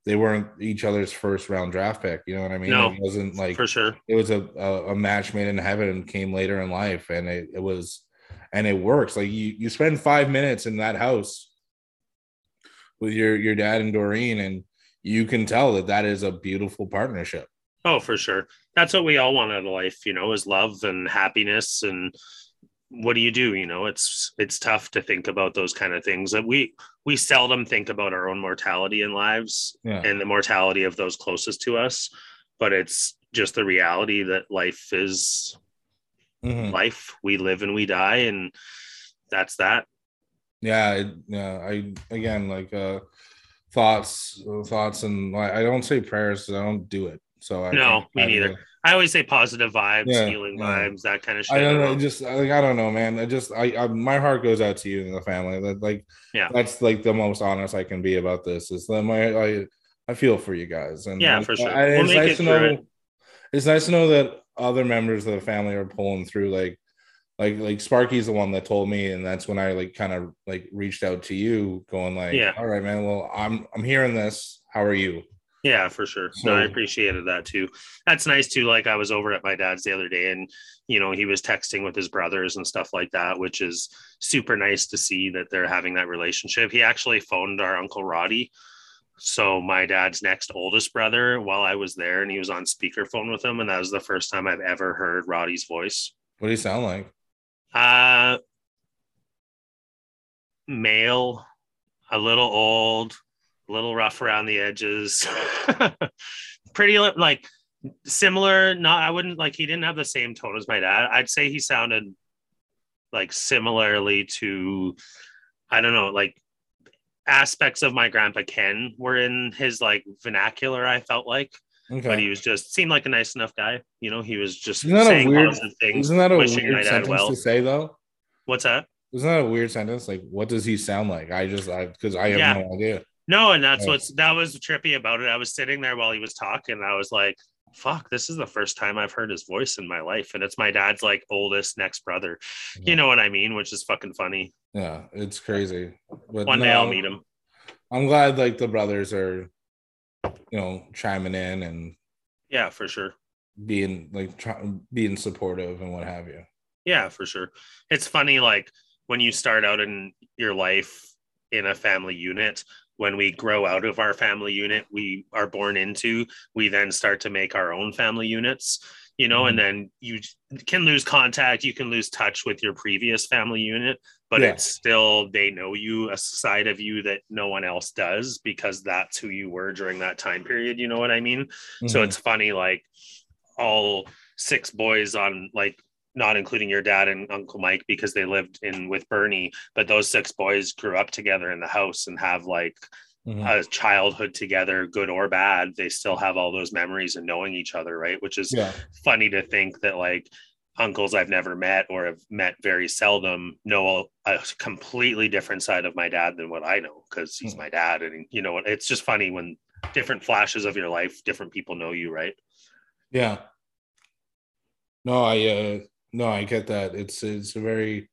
they weren't each other's first round draft pick. You know what I mean? No, it wasn't like For sure. it was a, a a match made in heaven and came later in life, and it, it was and it works. Like you you spend five minutes in that house with your your dad and Doreen, and you can tell that that is a beautiful partnership. Oh, for sure. That's what we all want out of life, you know, is love and happiness. And what do you do? You know, it's it's tough to think about those kind of things. That we we seldom think about our own mortality in lives Yeah. and the mortality of those closest to us. But it's just the reality that life is Mhm. life. We live and we die, and that's that. Yeah, it, yeah. I again like uh thoughts, thoughts, and I I don't say prayers I don't do it. So I No, me neither. I always say positive vibes, Yeah, healing yeah. vibes, that kind of shit. I don't know. Just like I don't know, man. I just I, I my heart goes out to you and the family. That like Yeah. that's like the most honest I can be about this. Is that my I I feel for you guys and Yeah, like, for sure. I, We'll it's nice it to know. it. It's nice to know that other members of the family are pulling through. Like like like Sparky's the one that told me, and that's when I like kind of like reached out to you, going like, Yeah. all right, man. Well, I'm I'm hearing this. How are you? Yeah, for sure. no, I appreciated that too. That's nice too. Like I was over at my dad's the other day and you know, he was texting with his brothers and stuff like that, which is super nice to see that they're having that relationship. He actually phoned our uncle Roddy. So my dad's next oldest brother while I was there and he was on speakerphone with him and that was the first time I've ever heard Roddy's voice. What do you sound like? Uh male, a little old, a little rough around the edges. Pretty like similar, not I wouldn't like he didn't have the same tone as my dad. I'd say he sounded like similarly to I don't know, like aspects of my grandpa Ken were in his like vernacular, I felt like. Okay. but he was just seemed like a nice enough guy. You know, he was just Isn't that a saying weird- things. Isn't that a weird sentence well. to say though? What's that? Isn't that a weird sentence? Like, what does he sound like? I just, I because I have Yeah. no idea. No, and that's what's that was trippy about it. I was sitting there while he was talking, and I was like, "Fuck, this is the first time I've heard his voice in my life." And it's my dad's like oldest next brother. Yeah. You know what I mean? Which is fucking funny. Yeah, it's crazy. But One no, day I'll meet him. I'm glad like the brothers are, you know, chiming in and Yeah, for sure. being like try, being supportive and what have you. Yeah, for sure. It's funny, like when you start out in your life in a family unit, when we grow out of our family unit we are born into, we then start to make our own family units, you know, and then you can lose contact, you can lose touch with your previous family unit, but Yeah. it's still, they know you, a side of you that no one else does because that's who you were during that time period. You know what I mean? So Mhm. it's funny, like all six boys on like not including your dad and Uncle Mike because they lived in with Bernie, but those six boys grew up together in the house and have like Mhm. a childhood together, good or bad. They still have all those memories and knowing each other, right? Which is yeah, funny to think that like uncles I've never met or have met very seldom know a, completely different side of my dad than what I know because he's Hmm. my dad. And you know, it's just funny when different flashes of your life, different people know you, right? yeah. No, I uh no, I get that. It's it's a very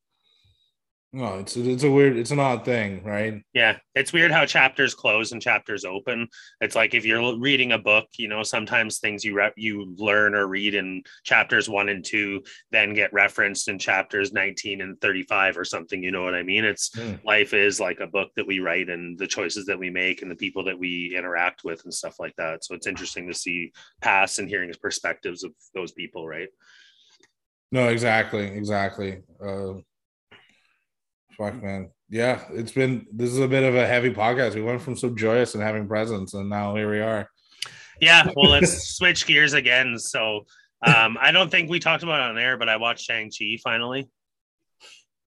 no, it's it's a weird, it's an odd thing, right? Yeah, it's weird how chapters close and chapters open. It's like if you're reading a book, you know, sometimes things you re- you learn or read in chapters 1 and 2 then get referenced in chapters 19 and 35 or something, you know what I mean? It's Mm. life is like a book that we write and the choices that we make and the people that we interact with and stuff like that. So it's interesting to see past and hearing perspectives of those people, right? No, exactly, exactly. Uh fuck man. Yeah, it's been this is a bit of a heavy podcast. We went from so joyous and having presents, and now here we are. Yeah, well, let's switch gears again. So um, I don't think we talked about it on air, but I watched Shang-Chi finally.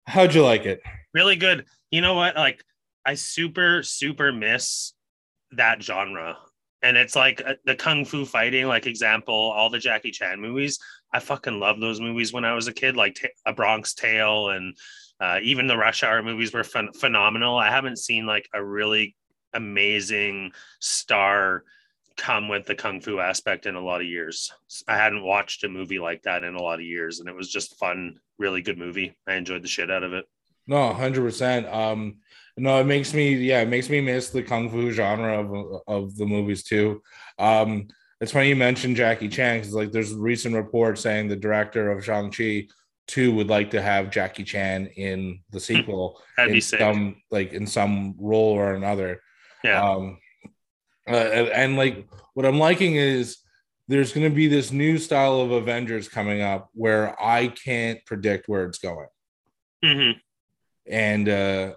How'd you like it? really good. You know what? Like, I super, super miss that genre. And it's like uh, the kung fu fighting, like example, all the Jackie Chan movies. I fucking love those movies when I was a kid, like Ta- A Bronx Tale and uh, even the Rush Hour movies were phen- phenomenal. I haven't seen like a really amazing star come with the kung fu aspect in a lot of years. I hadn't watched a movie like that in a lot of years, and it was just fun, really good movie. I enjoyed the shit out of it. No, hundred percent. Um, no, it makes me yeah, it makes me miss the kung fu genre of of the movies too. Um, it's funny you mentioned Jackie Chan because like there's a recent reports saying the director of Shang Chi two would like to have Jackie Chan in the sequel That'd in be sick. some like in some role or another. Yeah. Um, uh, and, and like what I'm liking is there's going to be this new style of Avengers coming up where I can't predict where it's going hmm and uh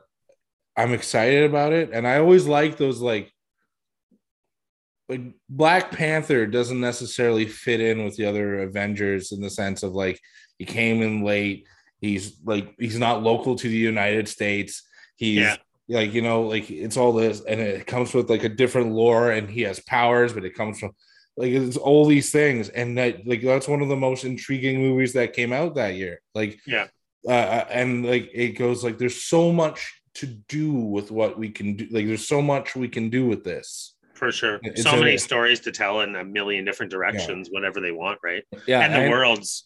i'm excited about it and i always like those like like black panther doesn't necessarily fit in with the other avengers in the sense of like he came in late. He's like he's not local to the united states. He's Yeah. like you know like it's all this and it comes with like a different lore and he has powers but it comes from like it's all these things. And that like that's one of the most intriguing movies that came out that year. Like Yeah. uh, and like it goes like there's so much to do with what we can do like there's so much we can do with this For sure. It's so a- many stories to tell in a million different directions, whatever they want, right? yeah and the worlds.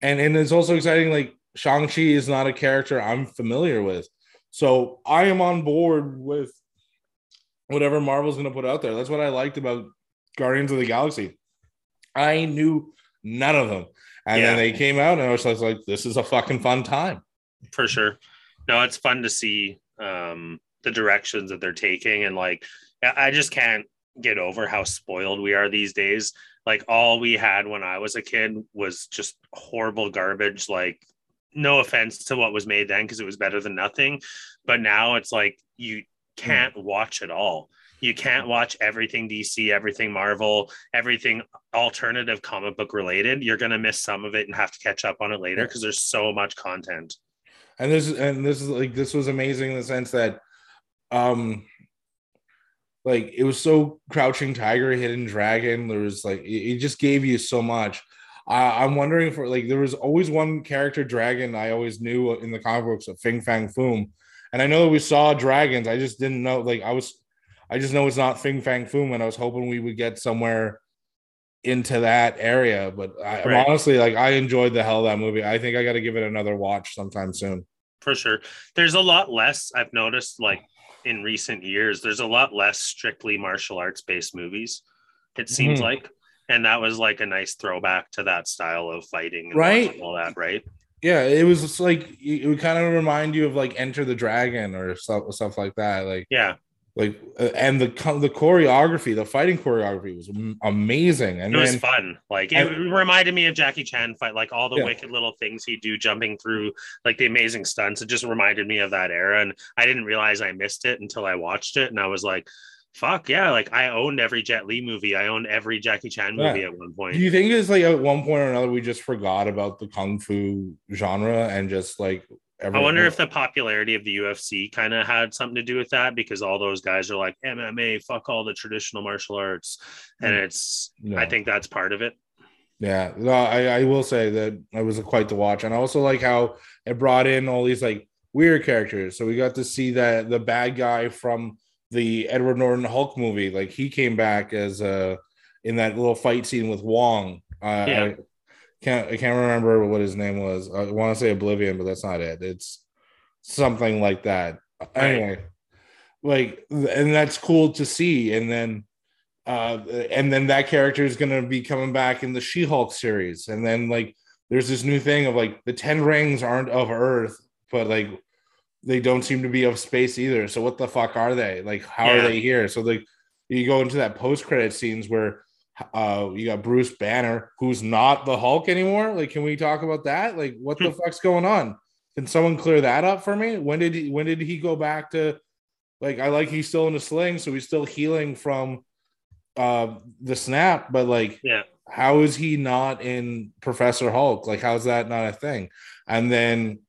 and and it's also exciting like shang-chi is not a character i'm familiar with so i am on board with whatever marvel's going to put out there that's what i liked about guardians of the galaxy i knew none of them and Yeah. then they came out and i was like this is a fucking fun time for sure. No, it's fun to see um, the directions that they're taking, and like, I just can't get over how spoiled we are these days. Like, all we had when I was a kid was just horrible garbage. Like, no offense to what was made then, because it was better than nothing, but now it's like you can't watch it all. You can't watch everything DC, everything Marvel, everything alternative comic book related. You're gonna miss some of it and have to catch up on it later because there's so much content. and this and this is like this was amazing in the sense that um like it was so crouching tiger, hidden dragon. There was like it, it just gave you so much. I, I'm wondering for like there was always one character dragon I always knew in the comic books of Fing Fang Foom, and I know that we saw dragons. I just didn't know like I was, I just know it's not Fing Fang Foom, and I was hoping we would get somewhere into that area. But I, Right. honestly, like I enjoyed the hell of that movie. I think I got to give it another watch sometime soon. for sure. There's a lot less I've noticed like in recent years. There's a lot less strictly martial arts based movies. It seems Mhm. like, and that was like a nice throwback to that style of fighting, and Right. All that, right? Yeah, it was like it would kind of remind you of like Enter the Dragon or stuff stuff like that. Like Yeah, like uh, and the the choreography, the fighting choreography was amazing. And it was then fun. Like it reminded me of Jackie Chan fight, like all the Yeah. wicked little things he'd do, jumping through, like the amazing stunts. It just reminded me of that era, and I didn't realize I missed it until I watched it, and I was like. Fuck yeah! Like I owned every Jet Li movie. I owned every Jackie Chan Yeah. movie at one point. do you think it's like at one point or another we just forgot about the kung fu genre and just like I wonder if the popularity of the UFC kind of had something to do with that because all those guys are like MMA, fuck all the traditional martial arts, and Mm. it's. No. I think that's part of it. Yeah, no, I, I will say that it was quite the watch, and I also like how it brought in all these like weird characters. So we got to see that the bad guy from the Edward Norton Hulk movie, like he came back as uh in that little fight scene with Wong. Uh, Yeah. I can't I can't remember what his name was. I want to say Oblivion, but that's not it. It's something like that. Anyway, like and that's cool to see, and then uh, and then that character is going to be coming back in the She-Hulk series, and then like there's this new thing of like the ten rings aren't of Earth, but like they don't seem to be of space either. So what the fuck are they? Like how Yeah. are they here? So like you go into that post-credit scenes where uh you got Bruce Banner who's not the Hulk anymore. Like can we talk about that? Like what the fuck's going on? Can someone clear that up for me? When did he when did he go back to like I like he's still in a sling, so he's still healing from uh the snap, but like Yeah. how is he not in Professor Hulk? Like how's that not a thing? And then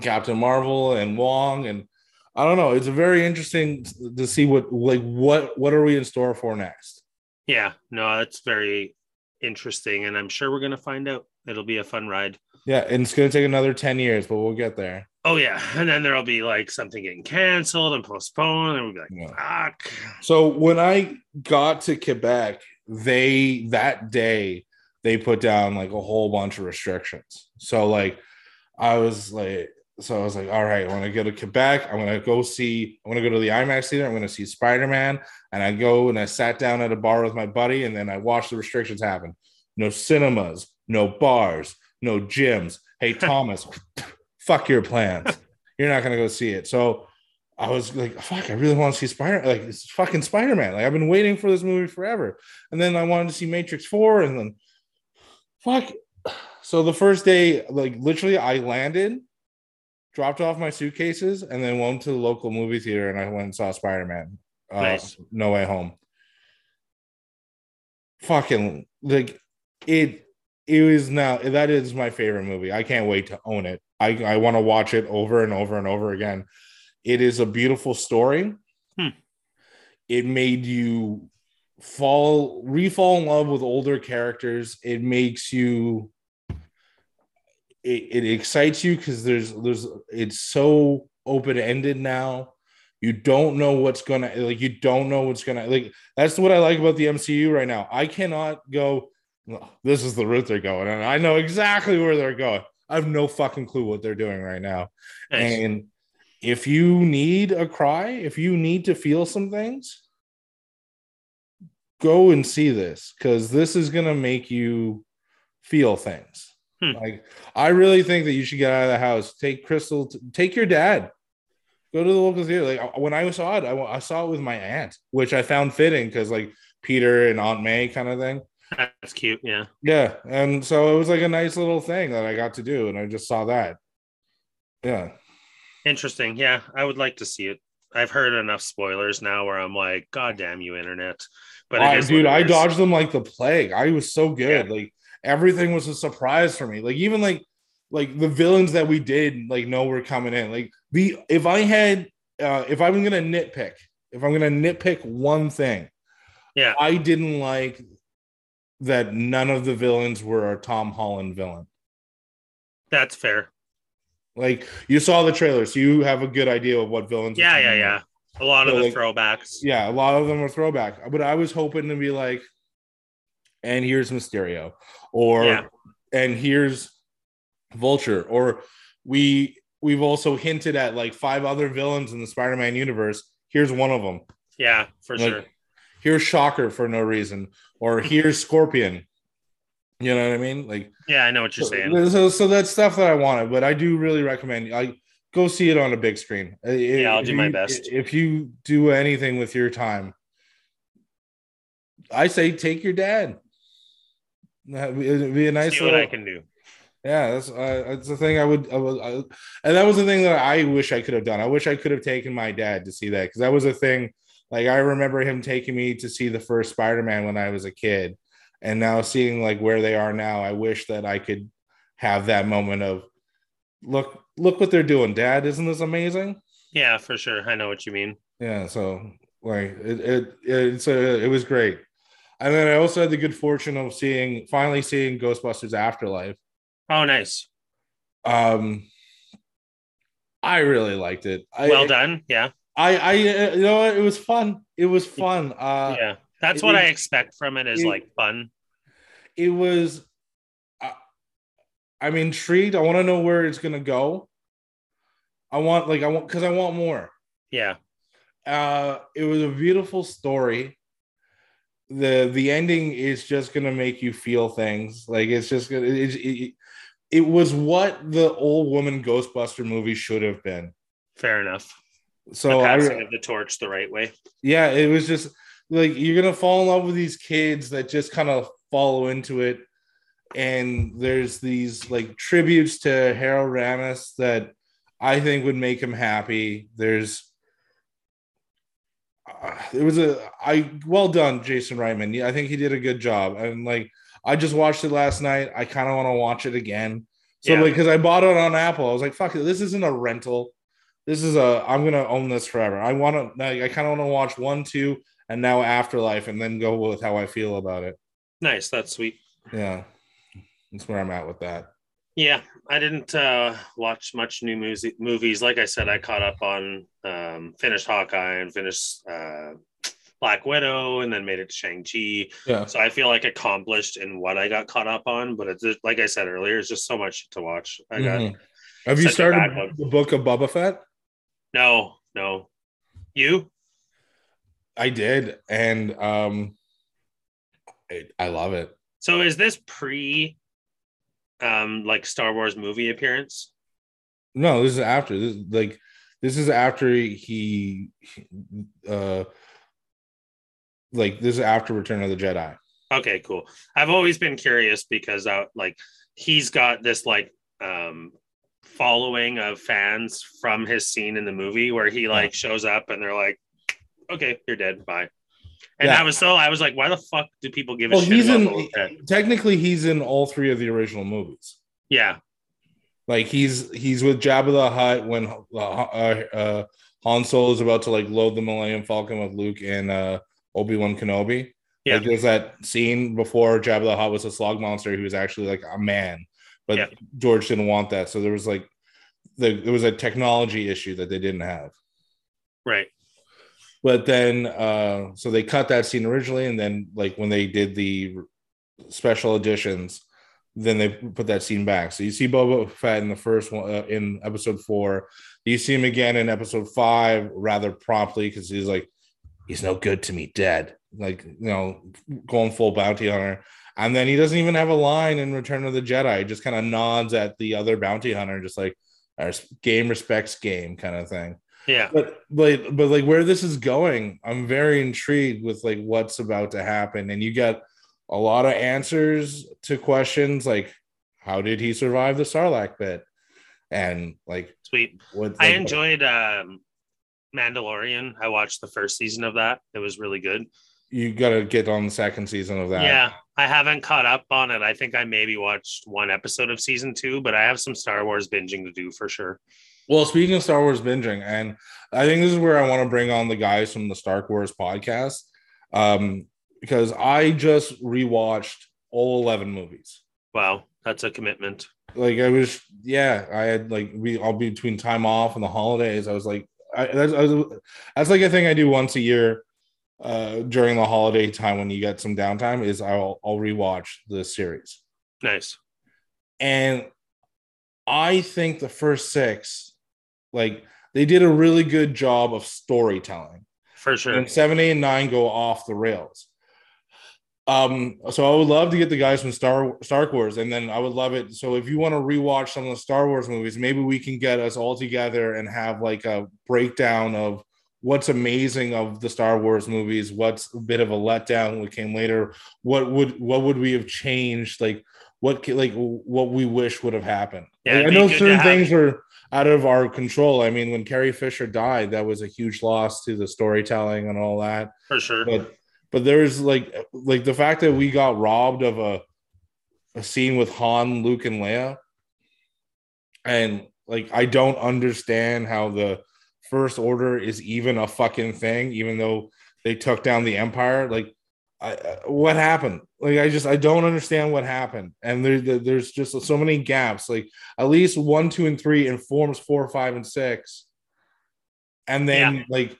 Captain Marvel and Wong and I don't know. It's very interesting to see what like what what are we in store for next? Yeah, no, that's very interesting, and I'm sure we're gonna find out. It'll be a fun ride. Yeah, and it's gonna take another 10 years, but we'll get there. Oh yeah, and then there'll be like something getting canceled and postponed, and we'll be like, Yeah. "Fuck." So when I got to Quebec, they that day they put down like a whole bunch of restrictions. So like I was like, so I was like, all right, I want to go to Quebec. I'm gonna go see. I'm gonna go to the IMAX theater. I'm gonna see Spider Man. And I go and I sat down at a bar with my buddy, and then I watched the restrictions happen. No cinemas, no bars, no gyms. Hey Thomas, fuck your plans. You're not gonna go see it. So I was like, fuck, I really want to see Spider like it's fucking Spider-Man. Like I've been waiting for this movie forever. And then I wanted to see Matrix 4 and then fuck. So the first day, like literally I landed, dropped off my suitcases, and then went to the local movie theater and I went and saw Spider-Man. Uh, Nice. No way home. Fucking like it it was now that is my favorite movie. I can't wait to own it. I, I want to watch it over and over and over again. It is a beautiful story. Hmm. It made you fall re-fall in love with older characters. It makes you it, it excites you because there's there's it's so open-ended now. You don't know what's gonna like you don't know what's gonna like that's what I like about the MCU right now. I cannot go this is the route they're going, and I know exactly where they're going. I have no fucking clue what they're doing right now. Nice. And if you need a cry, if you need to feel some things, go and see this because this is gonna make you feel things. Hmm. Like I really think that you should get out of the house. Take Crystal. t- take your dad. Go to the local theater. Like when I saw it, I, I saw it with my aunt, which I found fitting because like Peter and Aunt May kind of thing. That's cute. Yeah. Yeah, and so it was like a nice little thing that I got to do, and I just saw that. Yeah, Interesting. Yeah, I would like to see it. I've heard enough spoilers now where I'm like, God damn you, internet. But dude, I dodged them like the plague. I was so good. Like everything was a surprise for me. Like even like like the villains that we did like know were coming in. Like the if I had uh if I'm gonna nitpick, if I'm gonna nitpick one thing, Yeah. I didn't like that none of the villains were a Tom Holland villain. That's fair. Like you saw the trailers, so you have a good idea of what villains. are Yeah, yeah, yeah. A lot of the like- throwbacks. Yeah, a lot of them are throwback, but I was hoping to be like, and here's Mysterio, or Yeah. and here's Vulture, or we we've also hinted at like five other villains in the Spider-Man universe. Here's one of them. Yeah, for Like, sure. Here's Shocker for no reason, or here's Scorpion. You know what I mean? Like Yeah, I know what you're saying. So, so, so that's stuff that I wanted, but I do really recommend I go see it on a big screen. Yeah, I'll do my best. If you do anything with your time, I say take your dad. Be, it'd be a nice See what little, I can do. yeah, that's uh, that's the thing I would, I I, and that was the thing that I wish I could have done. I wish I could have taken my dad to see that because that was a thing. Like I remember him taking me to see the first Spider-Man when I was a kid, and now seeing like where they are now, I wish that I could have that moment of look, look what they're doing, Dad. Isn't this amazing? Yeah, for sure. I know what you mean. Yeah. So like it, it it's a, it was great. And then I also had the good fortune of seeing finally seeing Ghostbusters Afterlife. Oh, nice. Um, I really liked it. I, Well done. Yeah. I, I, uh, you know, it was fun. It was fun. Uh, yeah. That's it what I expect from it is it- like fun. it was. Uh, I'm intrigued. I want to know where it's gonna go. I want, like, I want because I want more. Yeah. Uh, it was a beautiful story. The The ending is just gonna make you feel things. Like it's just gonna. It, it, it was what the old woman Ghostbuster movie should have been. Fair enough. So the I, passing of the torch the right way. yeah it was just like you're gonna fall in love with these kids that just kind of follow into it and there's these like tributes to harold ramis that i think would make him happy there's uh, it was a i well done jason reitman. Yeah i think he did a good job. And like i just watched it last night. I kind of want to watch it again. So Yeah. like because i bought it on apple. I was like fuck it this isn't a rental. This is a i'm gonna own this forever. I want to like, i kind of want to watch one two and now afterlife and then go with how i feel about it. Nice. That's sweet. yeah that's where i'm at with that Yeah, I didn't uh, watch much new music movies. Like I said, I caught up on um, finished Hawkeye and finished uh, Black Widow, and then made it to Shang Chi. yeah So I feel like accomplished in what I got caught up on. But it's just, like I said earlier, it's just so much to watch. I got Mhm. have you started the book of Boba Fett? no, no. You? I did, and um, I, I love it. So is this pre, um, like Star Wars movie appearance? No, this is after this. Like this is after he, uh, like this is after Return of the Jedi. Okay, cool. I've always been curious because uh, like he's got this like um following of fans from his scene in the movie where he like shows up and they're like, "Okay, you're dead. Bye." And Yeah. I was so I was like, "Why the fuck do people give a Well, shit?" he's about in. Technically, he's in all three of the original movies. Yeah, Like he's he's with Jabba the Hutt when uh, uh, uh, Han Solo is about to like load the Millennium Falcon with Luke and uh, Obi Wan Kenobi. Yeah. Like there's that scene before Jabba the Hutt was a slug monster. He was actually like a man, but Yeah. George didn't want that. So there was like the, there was a technology issue that they didn't have. right. But then uh, so they cut that scene originally, and then like when they did the special editions, then they put that scene back. So you see Boba Fett in the first one uh, in episode four. You see him again in episode five rather promptly because he's like, he's no good to me, dead. Like you know, going full bounty hunter. And then he doesn't even have a line in Return of the Jedi. He just kind of nods at the other bounty hunter, just like our game respects game kind of thing Yeah, but but but like where this is going i'm very intrigued with like what's about to happen and you get a lot of answers to questions like how did he survive the sarlacc pit and like sweet. what I enjoyed um Mandalorian. I watched the first season of that. It was really good. you gotta get on the second season of that Yeah, I haven't caught up on it. I think I maybe watched one episode of season two, but I have some Star Wars binging to do for sure. Well, speaking of Star Wars binging, and I think this is where I want to bring on the guys from the Star Wars podcast, um, because I just rewatched all eleven movies. Wow, that's a commitment. Like I was, yeah, I had like we all between time off and the holidays. I was like, I, that's, I was, that's like a thing I do once a year uh during the holiday time when you get some downtime. Is I'll I'll rewatch the series. Nice. And I think the first six, like they did a really good job of storytelling. For sure. And seven, eight, and nine go off the rails. Um, so I would love to get the guys from Star Star Wars, and then I would love it. So if you want to rewatch some of the Star Wars movies, maybe we can get us all together and have like a breakdown of what's amazing of the Star Wars movies, what's a bit of a letdown, what came later, what would what would we have changed, like what like what we wish would have happened. Yeah, Like, I know certain things are out of our control. I mean, when Carrie Fisher died, that was a huge loss to the storytelling and all that For sure. but but there's like like the fact that we got robbed of a a scene with Han, Luke, and Leia, and like I don't understand how the First Order is even a fucking thing, even though they took down the Empire. Like, I, I- what happened? Like, I just I don't understand what happened, and there, there- there's just so many gaps. Like, at least one, two, and three informs four, five, and six, and then like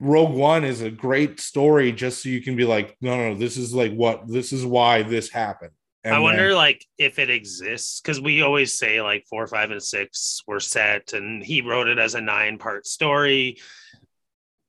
Rogue One is a great story just so you can be like, no, no, this is like what this is why this happened. And I wonder, then- like, if it exists because we always say like four, five, and six were set, and he wrote it as a nine-part story.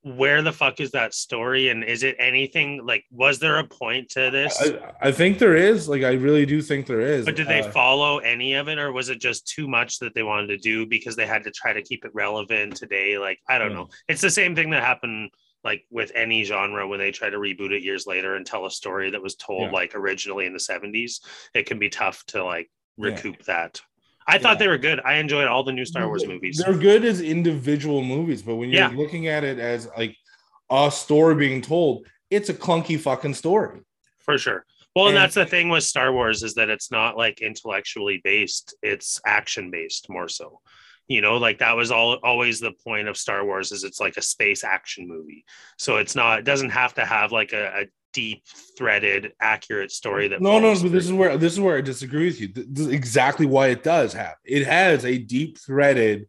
Where the fuck is that story? And is it anything like? Was there a point to this? I, I think there is. Like, I really do think there is. But did they Uh, follow any of it, or was it just too much that they wanted to do because they had to try to keep it relevant today? Like, I don't Yeah. know. It's the same thing that happened like with any genre when they try to reboot it years later and tell a story that was told Yeah. like originally in the 70s. It can be tough to like Yeah. recoup that. I thought Yeah. they were good. I enjoyed all the new Star Wars movies. They're good as individual movies, but when you're Yeah. looking at it as like a story being told, it's a clunky fucking story. for sure. Well, and And- that's the thing with Star Wars is that it's not like intellectually based; it's action based more so. You know, like that was all always the point of Star Wars is it's like a space action movie. So it's not it doesn't have to have like a, a deep threaded, accurate story that No, no, but this is where this is where I disagree with you. This is exactly why it does have. It has a deep threaded,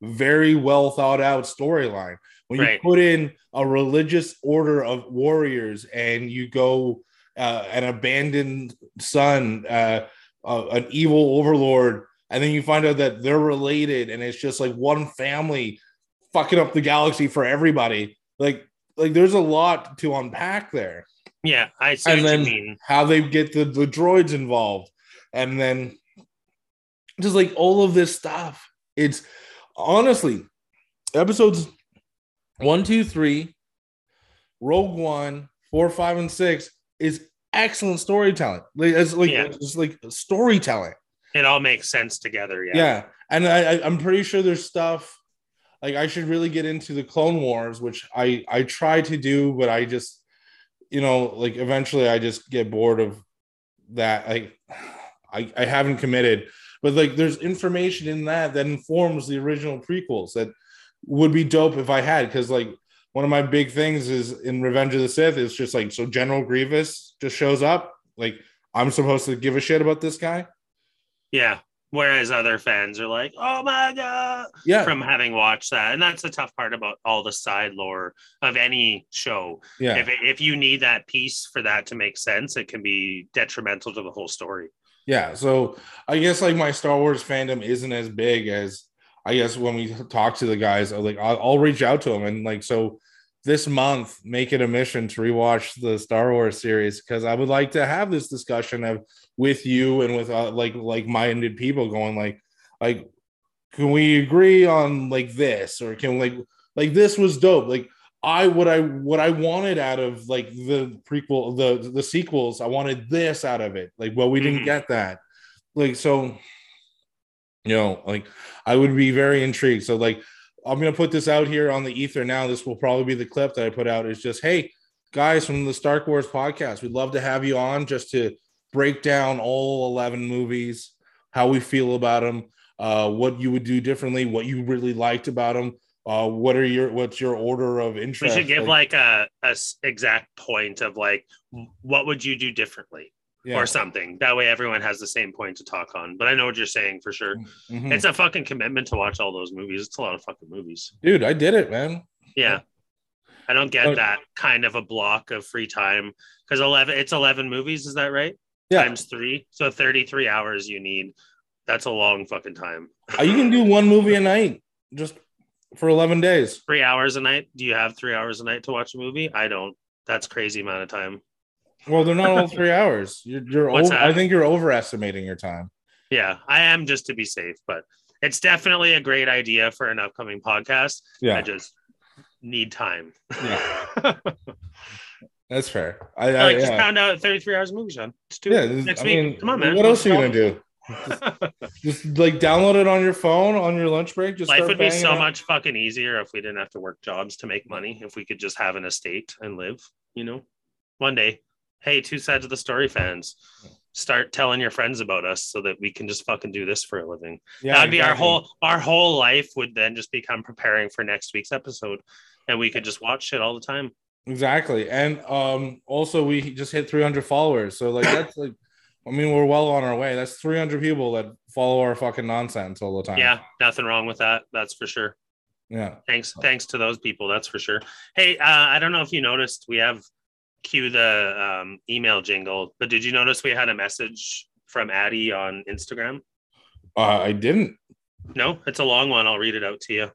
very well thought out storyline. When you Right. put in a religious order of warriors and you go uh, an abandoned son, uh, uh, an evil overlord, and then you find out that they're related, and it's just like one family fucking up the galaxy for everybody. Like, like there's a lot to unpack there yeah, I see and what then you mean. how they get the, the droids involved and then just like all of this stuff it's honestly episodes one two three rogue one four five and six is excellent storytelling like it's like Yeah. it's like storytelling It all makes sense together. Yeah. yeah, and I i'm pretty sure there's stuff like i should really get into the clone wars which i i try to do but i just you know like eventually i just get bored of that i i, I haven't committed but like there's information in that that informs the original prequels that would be dope if i had because like one of my big things is in revenge of the sith it's just like so general grievous just shows up like i'm supposed to give a shit about this guy Yeah. Whereas other fans are like, oh my God, yeah from having watched that. And that's the tough part about all the side lore of any show. yeah If, if you need that piece for that to make sense, it can be detrimental to the whole story. Yeah, so I guess like my Star Wars fandom isn't as big as I guess when we talk to the guys, like I'll, I'll reach out to them and like so this month make it a mission to rewatch the Star Wars series because I would like to have this discussion of with you and with uh, like like minded people going like like can we agree on like this? Or can like like this was dope. Like I what I what I wanted out of like the prequel the the sequels I wanted this out of it. Like well we didn't Mhm. get that. Like so you know like I would be very intrigued. So like I'm gonna put this out here on the ether now this will probably be the clip that I put out is just hey guys from the Star Wars podcast we'd love to have you on just to break down all 11 movies how we feel about them uh, what you would do differently, what you really liked about them. Uh, what are your what's your order of interest? We should give like, a, a s- exact point of like what would you do differently yeah. or something. That way everyone has the same point to talk on. But I know what you're saying for sure. Mhm. It's a fucking commitment to watch all those movies. It's a lot of fucking movies. dude, I did it, man. Yeah. I don't get Oh. that kind of a block of free time because 11 it's 11 movies is that right? Yeah, Times 3. So 33 hours you need. That's a long fucking time. You can do one movie a night just for 11 days. 3 hours a night? Do you have 3 hours a night to watch a movie? I don't. That's crazy amount of time. Well, they're not all three hours. You're, you're over. I think you're overestimating your time. Yeah, I am just to be safe, but it's definitely a great idea for an upcoming podcast. Yeah, I just need time. yeah, that's fair. I, I I, just yeah. found out 33 hours of movie, Sean. Just do yeah, next I week. mean, Come on, man. What else are you gonna do? Just like download it on your phone on your lunch break. Just Life would be so out. much fucking easier if we didn't have to work jobs to make money. If we could just have an estate and live, you know, one day. Hey, two sides of the story fans, start telling your friends about us so that we can just fucking do this for a living. Yeah, That'd be our whole our whole life would then just become preparing for next week's episode, and we could just watch shit all the time. Exactly. And um also we just hit 300 followers. So like that's like I mean we're well on our way. That's 300 people that follow our fucking nonsense all the time. Yeah, nothing wrong with that. That's for sure. Yeah. Thanks, thanks to those people. That's for sure. Hey, uh, I don't know if you noticed, we have cue the um, email jingle, but did you notice we had a message from Addie on Instagram? Uh, I didn't. No, it's a long one. I'll read it out to you.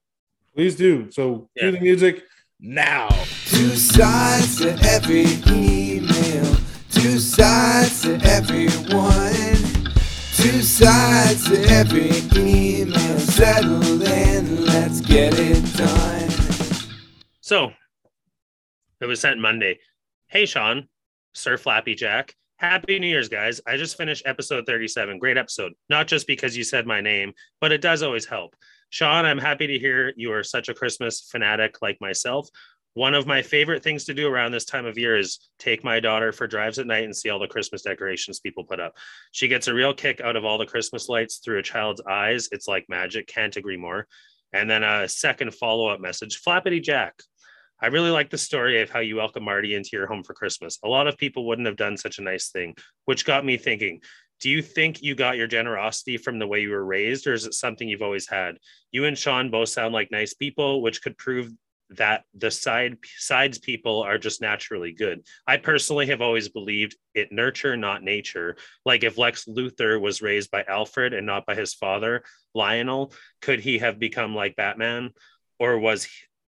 Please do. So Yeah. cue the music now. Two sides to every email, two sides to everyone, two sides to every email. Settle in, let's get it done. So it was sent Monday. Hey, Sean, Sir Flappy Jack. Happy New Year's, guys. I just finished episode 37. Great episode. Not just because you said my name, but it does always help. Sean, I'm happy to hear you are such a Christmas fanatic like myself. One of my favorite things to do around this time of year is take my daughter for drives at night and see all the Christmas decorations people put up. She gets a real kick out of all the Christmas lights through a child's eyes. It's like magic. Can't agree more. And then a second follow up message Flappity Jack. I really like the story of how you welcome Marty into your home for Christmas. A lot of people wouldn't have done such a nice thing, which got me thinking do you think you got your generosity from the way you were raised, or is it something you've always had? You and Sean both sound like nice people, which could prove that the side sides people are just naturally good. I personally have always believed it nurture, not nature. Like if Lex Luthor was raised by Alfred and not by his father, Lionel, could he have become like Batman? Or was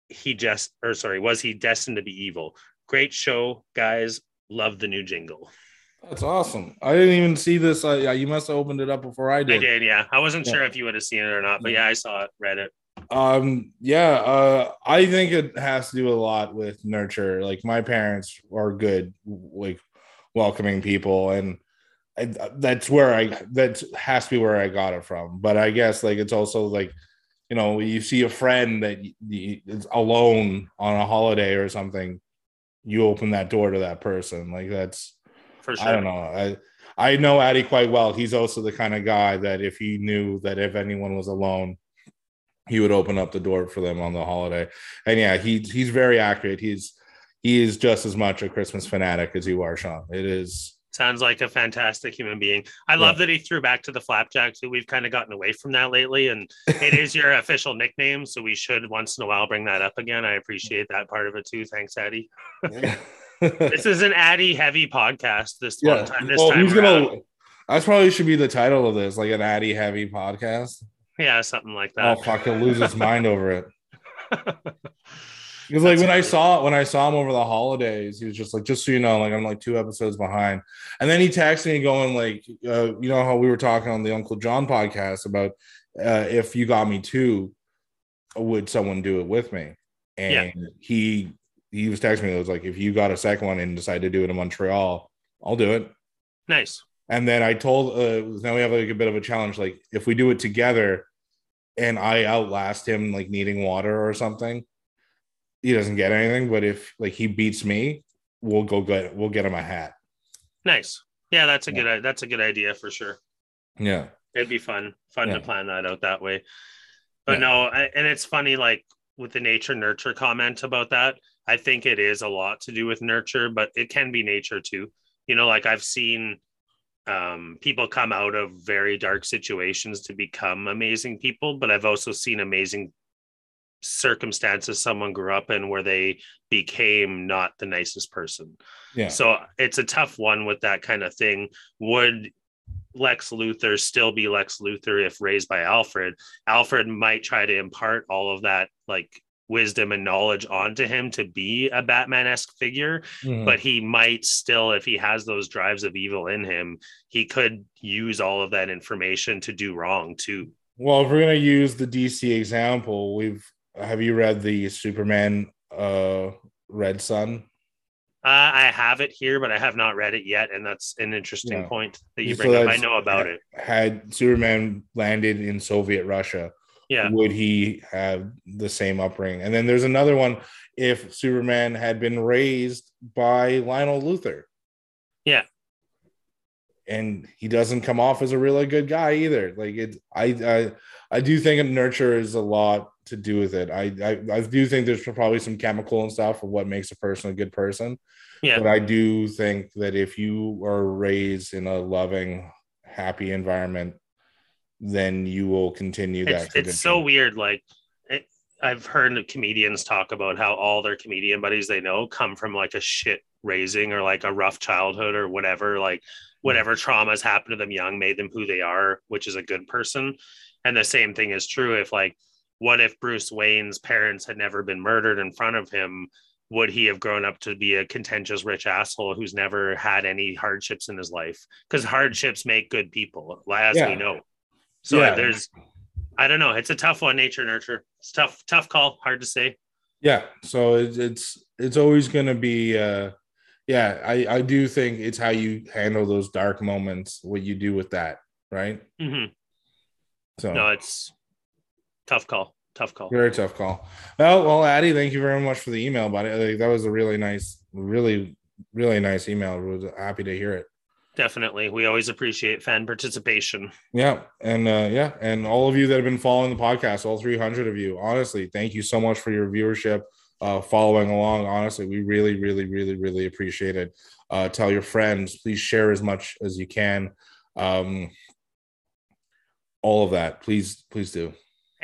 he, just or sorry, was he destined to be evil? Great show, guys. Love the new jingle. That's awesome. I didn't even see this. Uh, yeah, you must have opened it up before I did I did. did, yeah. I wasn't Yeah. sure if you would have seen it or not, but yeah, I saw it, read it. Um, yeah, uh, I think it has to do a lot with nurture. Like my parents are good, like welcoming people, and I, that's where I that has to be where I got it from. But I guess like it's also like you know you see a friend that is alone on a holiday or something, you open that door to that person. Like that's For sure. I don't know. I I know Addy quite well. He's also the kind of guy that if he knew that if anyone was alone, he would open up the door for them on the holiday. And yeah, he he's very accurate. He's he is just as much a Christmas fanatic as you are, Sean. It is Sounds like a fantastic human being. I love that he threw back to the flapjack too. We've kind of gotten away from that lately, and it is your official nickname, so we should once in a while bring that up again. I appreciate that part of it too. Thanks, Addy. This is an Addy heavy podcast. This yeah. one time, this Well, time who's gonna? That's probably should be the title of this, like an Addy heavy podcast. yeah, something like that. Oh fuck, he'll lose his mind over it. Because like when I saw when I saw him over the holidays, he was just like, just so you know, like I'm like two episodes behind. And then he texted me going like, uh, you know how we were talking on the Uncle John podcast about uh, if you got me two, would someone do it with me? And Yeah. he he was texting me. It was like, if you got a second one and decide to do it in Montreal, I'll do it. nice. And then I told uh now we have like a bit of a challenge. Like if we do it together and I outlast him like needing water or something, he doesn't get anything. But if like he beats me, we'll go get we'll get him a hat. Nice. Yeah, that's a good that's a good idea for sure. Yeah. it'd be fun, fun Yeah. to plan that out that way. But Yeah. no, I, and it's funny, like with the nature nurture comment about that. I think it is a lot to do with nurture, but it can be nature too. You know, like I've seen um, people come out of very dark situations to become amazing people, but I've also seen amazing circumstances someone grew up in where they became not the nicest person. Yeah. So it's a tough one with that kind of thing. Would Lex Luthor still be Lex Luthor if raised by Alfred? Alfred might try to impart all of that like wisdom and knowledge onto him to be a Batman-esque figure, Mhm. but he might still, if he has those drives of evil in him, he could use all of that information to do wrong too. Well, if we're gonna use the DC example, we've have you read the Superman uh Red Son? Uh, I have it here, but I have not read it yet, and that's an interesting Yeah. point that you So bring up. I know about it. Had Superman landed in Soviet Russia, Yeah, would he have the same upbringing? And then there's another one if Superman had been raised by Lionel Luthor. Yeah. And he doesn't come off as a really good guy either. Like it I I I do think of nurture is a lot to do with it. I, I I do think there's probably some chemical and stuff of what makes a person a good person. yeah, But I do think that if you are raised in a loving, happy environment, then you will continue that. it's, it's so weird. Like, it, I've heard comedians talk about how all their comedian buddies they know come from like a shit raising or like a rough childhood or whatever. Like, whatever traumas happened to them young made them who they are, which is a good person. And the same thing is true if like, what if Bruce Wayne's parents had never been murdered in front of him? Would he have grown up to be a contentious rich asshole who's never had any hardships in his life? Because hardships make good people, as Yeah. we know. So Yeah. there's, I don't know. It's a tough one, nature nurture. It's tough, tough call. Hard to say. Yeah. So it's it's it's always gonna be uh yeah, I, I do think it's how you handle those dark moments, what you do with that, right? Mm-hmm. So No, it's tough call. Tough call. very tough call. Well, well, Addie, thank you very much for the email, buddy. Like, that was a really nice, really, really nice email. I was happy to hear it. Definitely. We always appreciate fan participation. Yeah, and uh, yeah, and all of you that have been following the podcast, all 300 of you, honestly, thank you so much for your viewership, uh, following along. Honestly, we really, really, really, really appreciate it. Uh, tell your friends, please share as much as you can. Um, all of that, please, please do.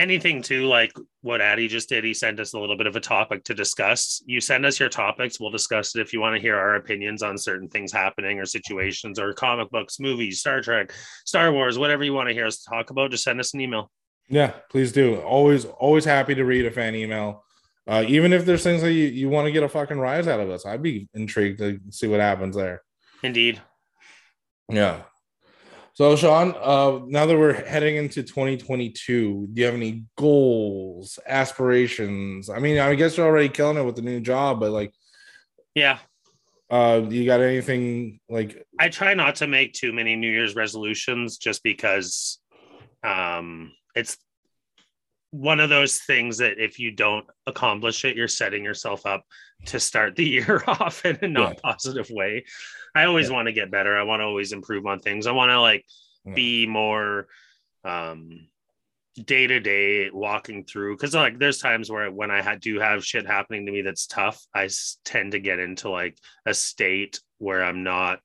Anything too like what Addy just did. He sent us a little bit of a topic to discuss. You send us your topics, we'll discuss it if you want to hear our opinions on certain things happening or situations or comic books, movies, Star Trek, Star Wars, whatever you want to hear us talk about. Just send us an email. Yeah, please do. Always, always happy to read a fan email. Uh, even if there's things that you, you want to get a fucking rise out of us, I'd be intrigued to see what happens there. Indeed. Yeah. So, Sean, uh, now that we're heading into 2022, do you have any goals, aspirations? I mean, I guess you're already killing it with the new job, but like, Yeah. uh, you got anything like, I try not to make too many New Year's resolutions just because um, it's one of those things that if you don't accomplish it, you're setting yourself up to start the year off in a not positive way. I always Yeah. want to get better. I want to always improve on things. I want to like Yeah. be more um day to day walking through because like there's times where when I had, do have shit happening to me that's tough, I s- tend to get into like a state where I'm not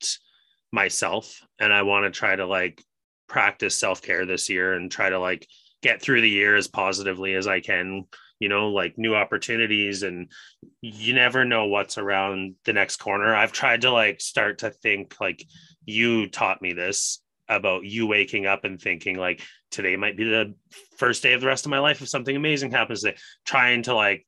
myself and I want to try to like practice self-care this year and try to like get through the year as positively as I can you know like new opportunities and you never know what's around the next corner I've tried to like start to think like you taught me this about you waking up and thinking like today might be the first day of the rest of my life if something amazing happens today trying to like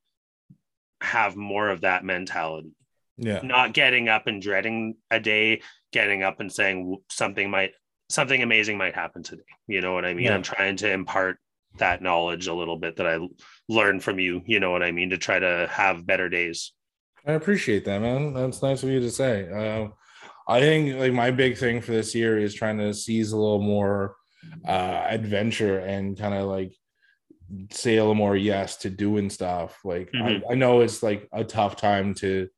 have more of that mentality yeah, not getting up and dreading a day, getting up and saying something might something amazing might happen today. You know what I mean? Yeah. I'm trying to impart that knowledge a little bit that I learned from you. You know what I mean? To try to have better days. I appreciate that, man. That's nice of you to say. Uh, I think like my big thing for this year is trying to seize a little more uh, adventure and kind of like say a little more yes to doing stuff. Like Mhm. I, I know it's like a tough time to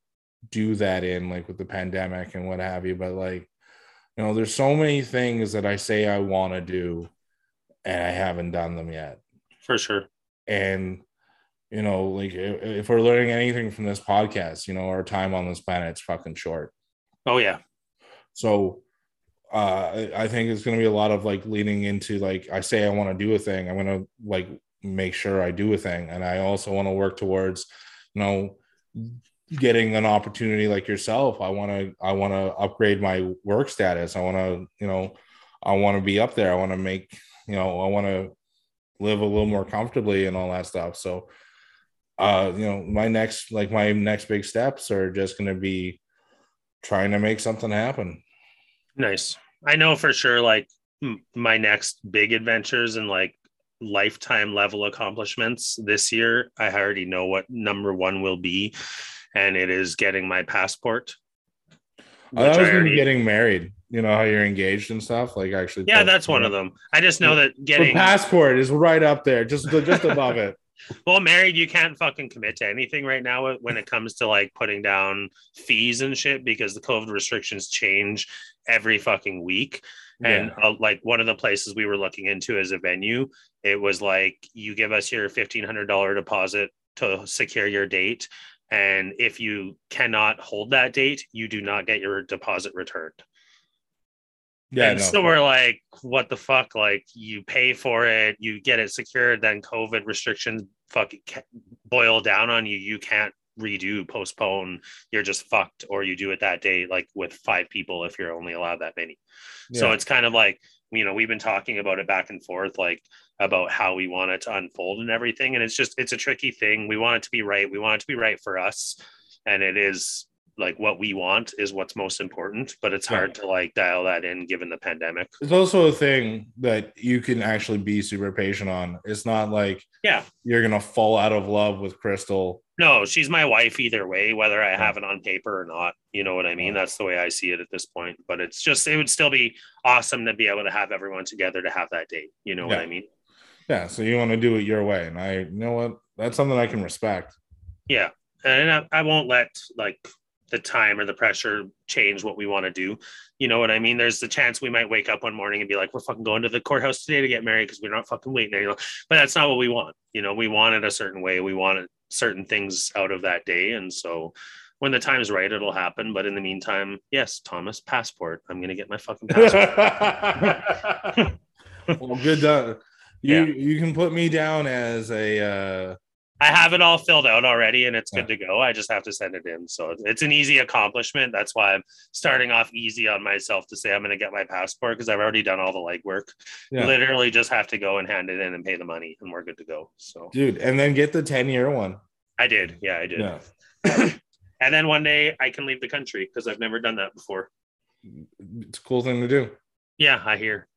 do that in, like with the pandemic and what have you, but like you know, there's so many things that I say I want to do, and I haven't done them yet. For sure. And you know, like if, if we're learning anything from this podcast, you know, our time on this planet is fucking short. Oh yeah. So uh I, think it's gonna be a lot of like leaning into like I say I want to do a thing, I'm gonna like make sure I do a thing. And I also want to work towards, you know, getting an opportunity like yourself. I want to I want to upgrade my work status. I want to, you know, I want to be up there. I want to make, you know, I want to live a little more comfortably and all that stuff. So uh, you know, my next like my next big steps are just going to be trying to make something happen. Nice. I know for sure like my next big adventures and like lifetime level accomplishments this year, I already know what number 1 will be and it is getting my passport. I was going to already- getting married. You know how you're engaged and stuff. Like actually, Yeah, that's one of them. I just know that getting passport is right up there, just just above it. well married you can't fucking commit to anything right now when it comes to like putting down fees and shit because the covid restrictions change every fucking week and uh, like one of the places we were looking into as a venue it was like you give us your $1500 deposit to secure your date and if you cannot hold that date you do not get your deposit returned yeah, and no. so we're like, what the fuck? Like, you pay for it, you get it secured, then COVID restrictions fucking boil down on you. You can't redo, postpone. You're just fucked, or you do it that day, like with five people if you're only allowed that many. So it's kind of like, you know, we've been talking about it back and forth, like about how we want it to unfold and everything. And it's just, it's a tricky thing. We want it to be right. We want it to be right for us. And it is like what we want is what's most important, but it's hard to like dial that in given the pandemic. it's also a thing that you can actually be super patient on. It's not like Yeah. you're gonna fall out of love with Crystal. No, she's my wife either way, whether I Yeah. have it on paper or not. You know what I mean? Yeah. That's the way I see it at this point. But it's just, it would still be awesome to be able to have everyone together to have that date. You know what I mean? Yeah, so you want to do it your way, and I, you know what, that's something I can respect. Yeah. And I, I won't let like the time or the pressure change what we want to do. You know what I mean? There's the chance we might wake up one morning and be like, we're fucking going to the courthouse today to get married because we're not fucking waiting any longer. But that's not what we want. You know, we want it a certain way. We wanted certain things out of that day. And so when the time's right, it'll happen. But in the meantime, yes, Thomas, passport. I'm gonna get my fucking passport. well, good done. You Yeah. you can put me down as a uh, I have it all filled out already and it's good to go. I just have to send it in. So it's an easy accomplishment. That's why I'm starting off easy on myself to say I'm going to get my passport because I've already done all the legwork. Yeah. Literally just have to go and hand it in and pay the money and we're good to go. So dude, and then get the ten year one. I did. Yeah, I did. Yeah, And then one day I can leave the country because I've never done that before. it's a cool thing to do. Yeah, I hear.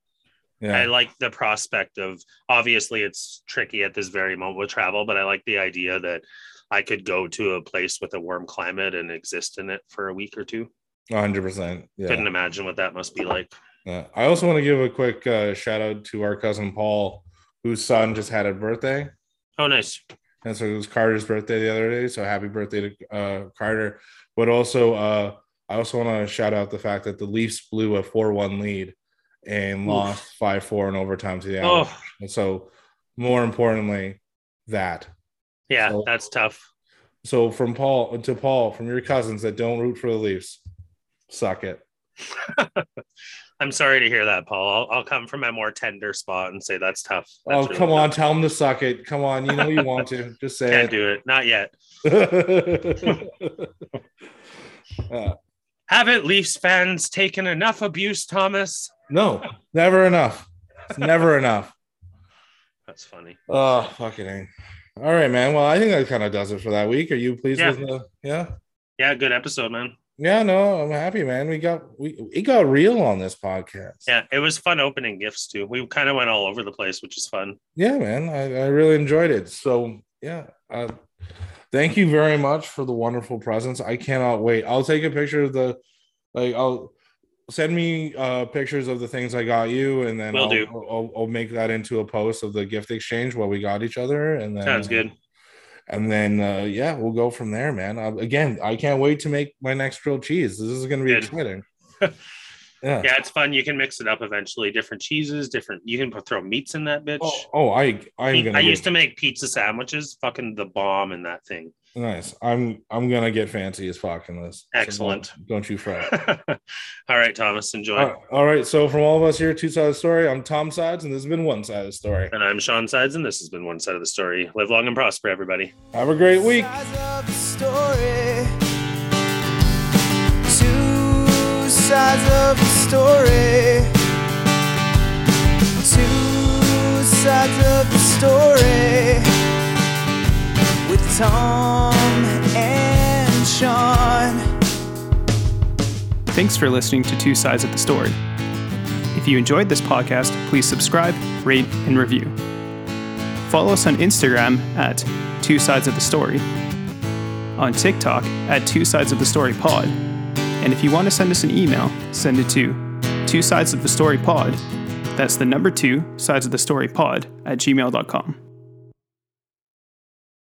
I like the prospect of obviously it's tricky at this very moment with travel, but I like the idea that I could go to a place with a warm climate and exist in it for a week or two. hundred percent. Yeah. Couldn't imagine what that must be like. Yeah. I also want to give a quick uh, shout out to our cousin Paul, whose son just had a birthday. Oh, nice. And so it was Carter's birthday the other day. So happy birthday to uh, Carter. But also, uh, I also want to shout out the fact that the Leafs blew a 4 1 lead and Oof. lost 5 4 in overtime to the Oh, And so, more importantly, that. yeah, So- that's tough. So, from Paul to Paul, from your cousins that don't root for the Leafs, suck it. I'm sorry to hear that, Paul. I'll, I'll come from a more tender spot and say that's tough. That's oh, really come on. Tell them to suck it. Come on. You know you want to. Just say Can't it. do it. Not yet. Uh, Haven't Leafs fans taken enough abuse, Thomas? No, never enough. It's never enough. That's funny. Oh, fucking. All right, man. Well, I think that kind of does it for that week. Are you pleased Yeah. with the yeah? Yeah, good episode, man. Yeah, no, I'm happy, man. We got we it got real on this podcast. Yeah, it was fun opening gifts too. We kind of went all over the place, which is fun. Yeah, man. I, I really enjoyed it. So yeah. Uh, thank you very much for the wonderful presents. I cannot wait. I'll take a picture of the like I'll send me uh pictures of the things I got you and then I'll, do. I'll, I'll make that into a post of the gift exchange what we got each other and then Sounds good. and then uh, yeah, we'll go from there, man. Uh, again, I can't wait to make my next grilled cheese. This is going to be Good. exciting. Yeah. Yeah, it's fun. You can mix it up eventually. Different cheeses, different. You can put, throw meats in that bitch. Oh, oh, I I'm gonna. I used to make pizza sandwiches. Fucking the bomb in that thing. Nice. I'm I'm gonna get fancy as fuck in this. So Excellent. don't, don't you fret. all right, Thomas, enjoy. all, right, all right. So from all of us here, two sided story. I'm Tom Sides, and this has been one side of the story. And I'm Sean Sides, and this has been one side of the story. Live long and prosper, everybody. Have a great week. Sides of the story. Two sides of the story. Two sides of the story. Tom and Sean. Thanks for listening to Two Sides of the Story. If you enjoyed this podcast, please subscribe, rate, and review. Follow us on Instagram at Two Sides of the Story, on TikTok at Two Sides of the Story Pod, and if you want to send us an email, send it to Two Sides of the Story Pod. That's the number two sides of the story pod at gmail.com.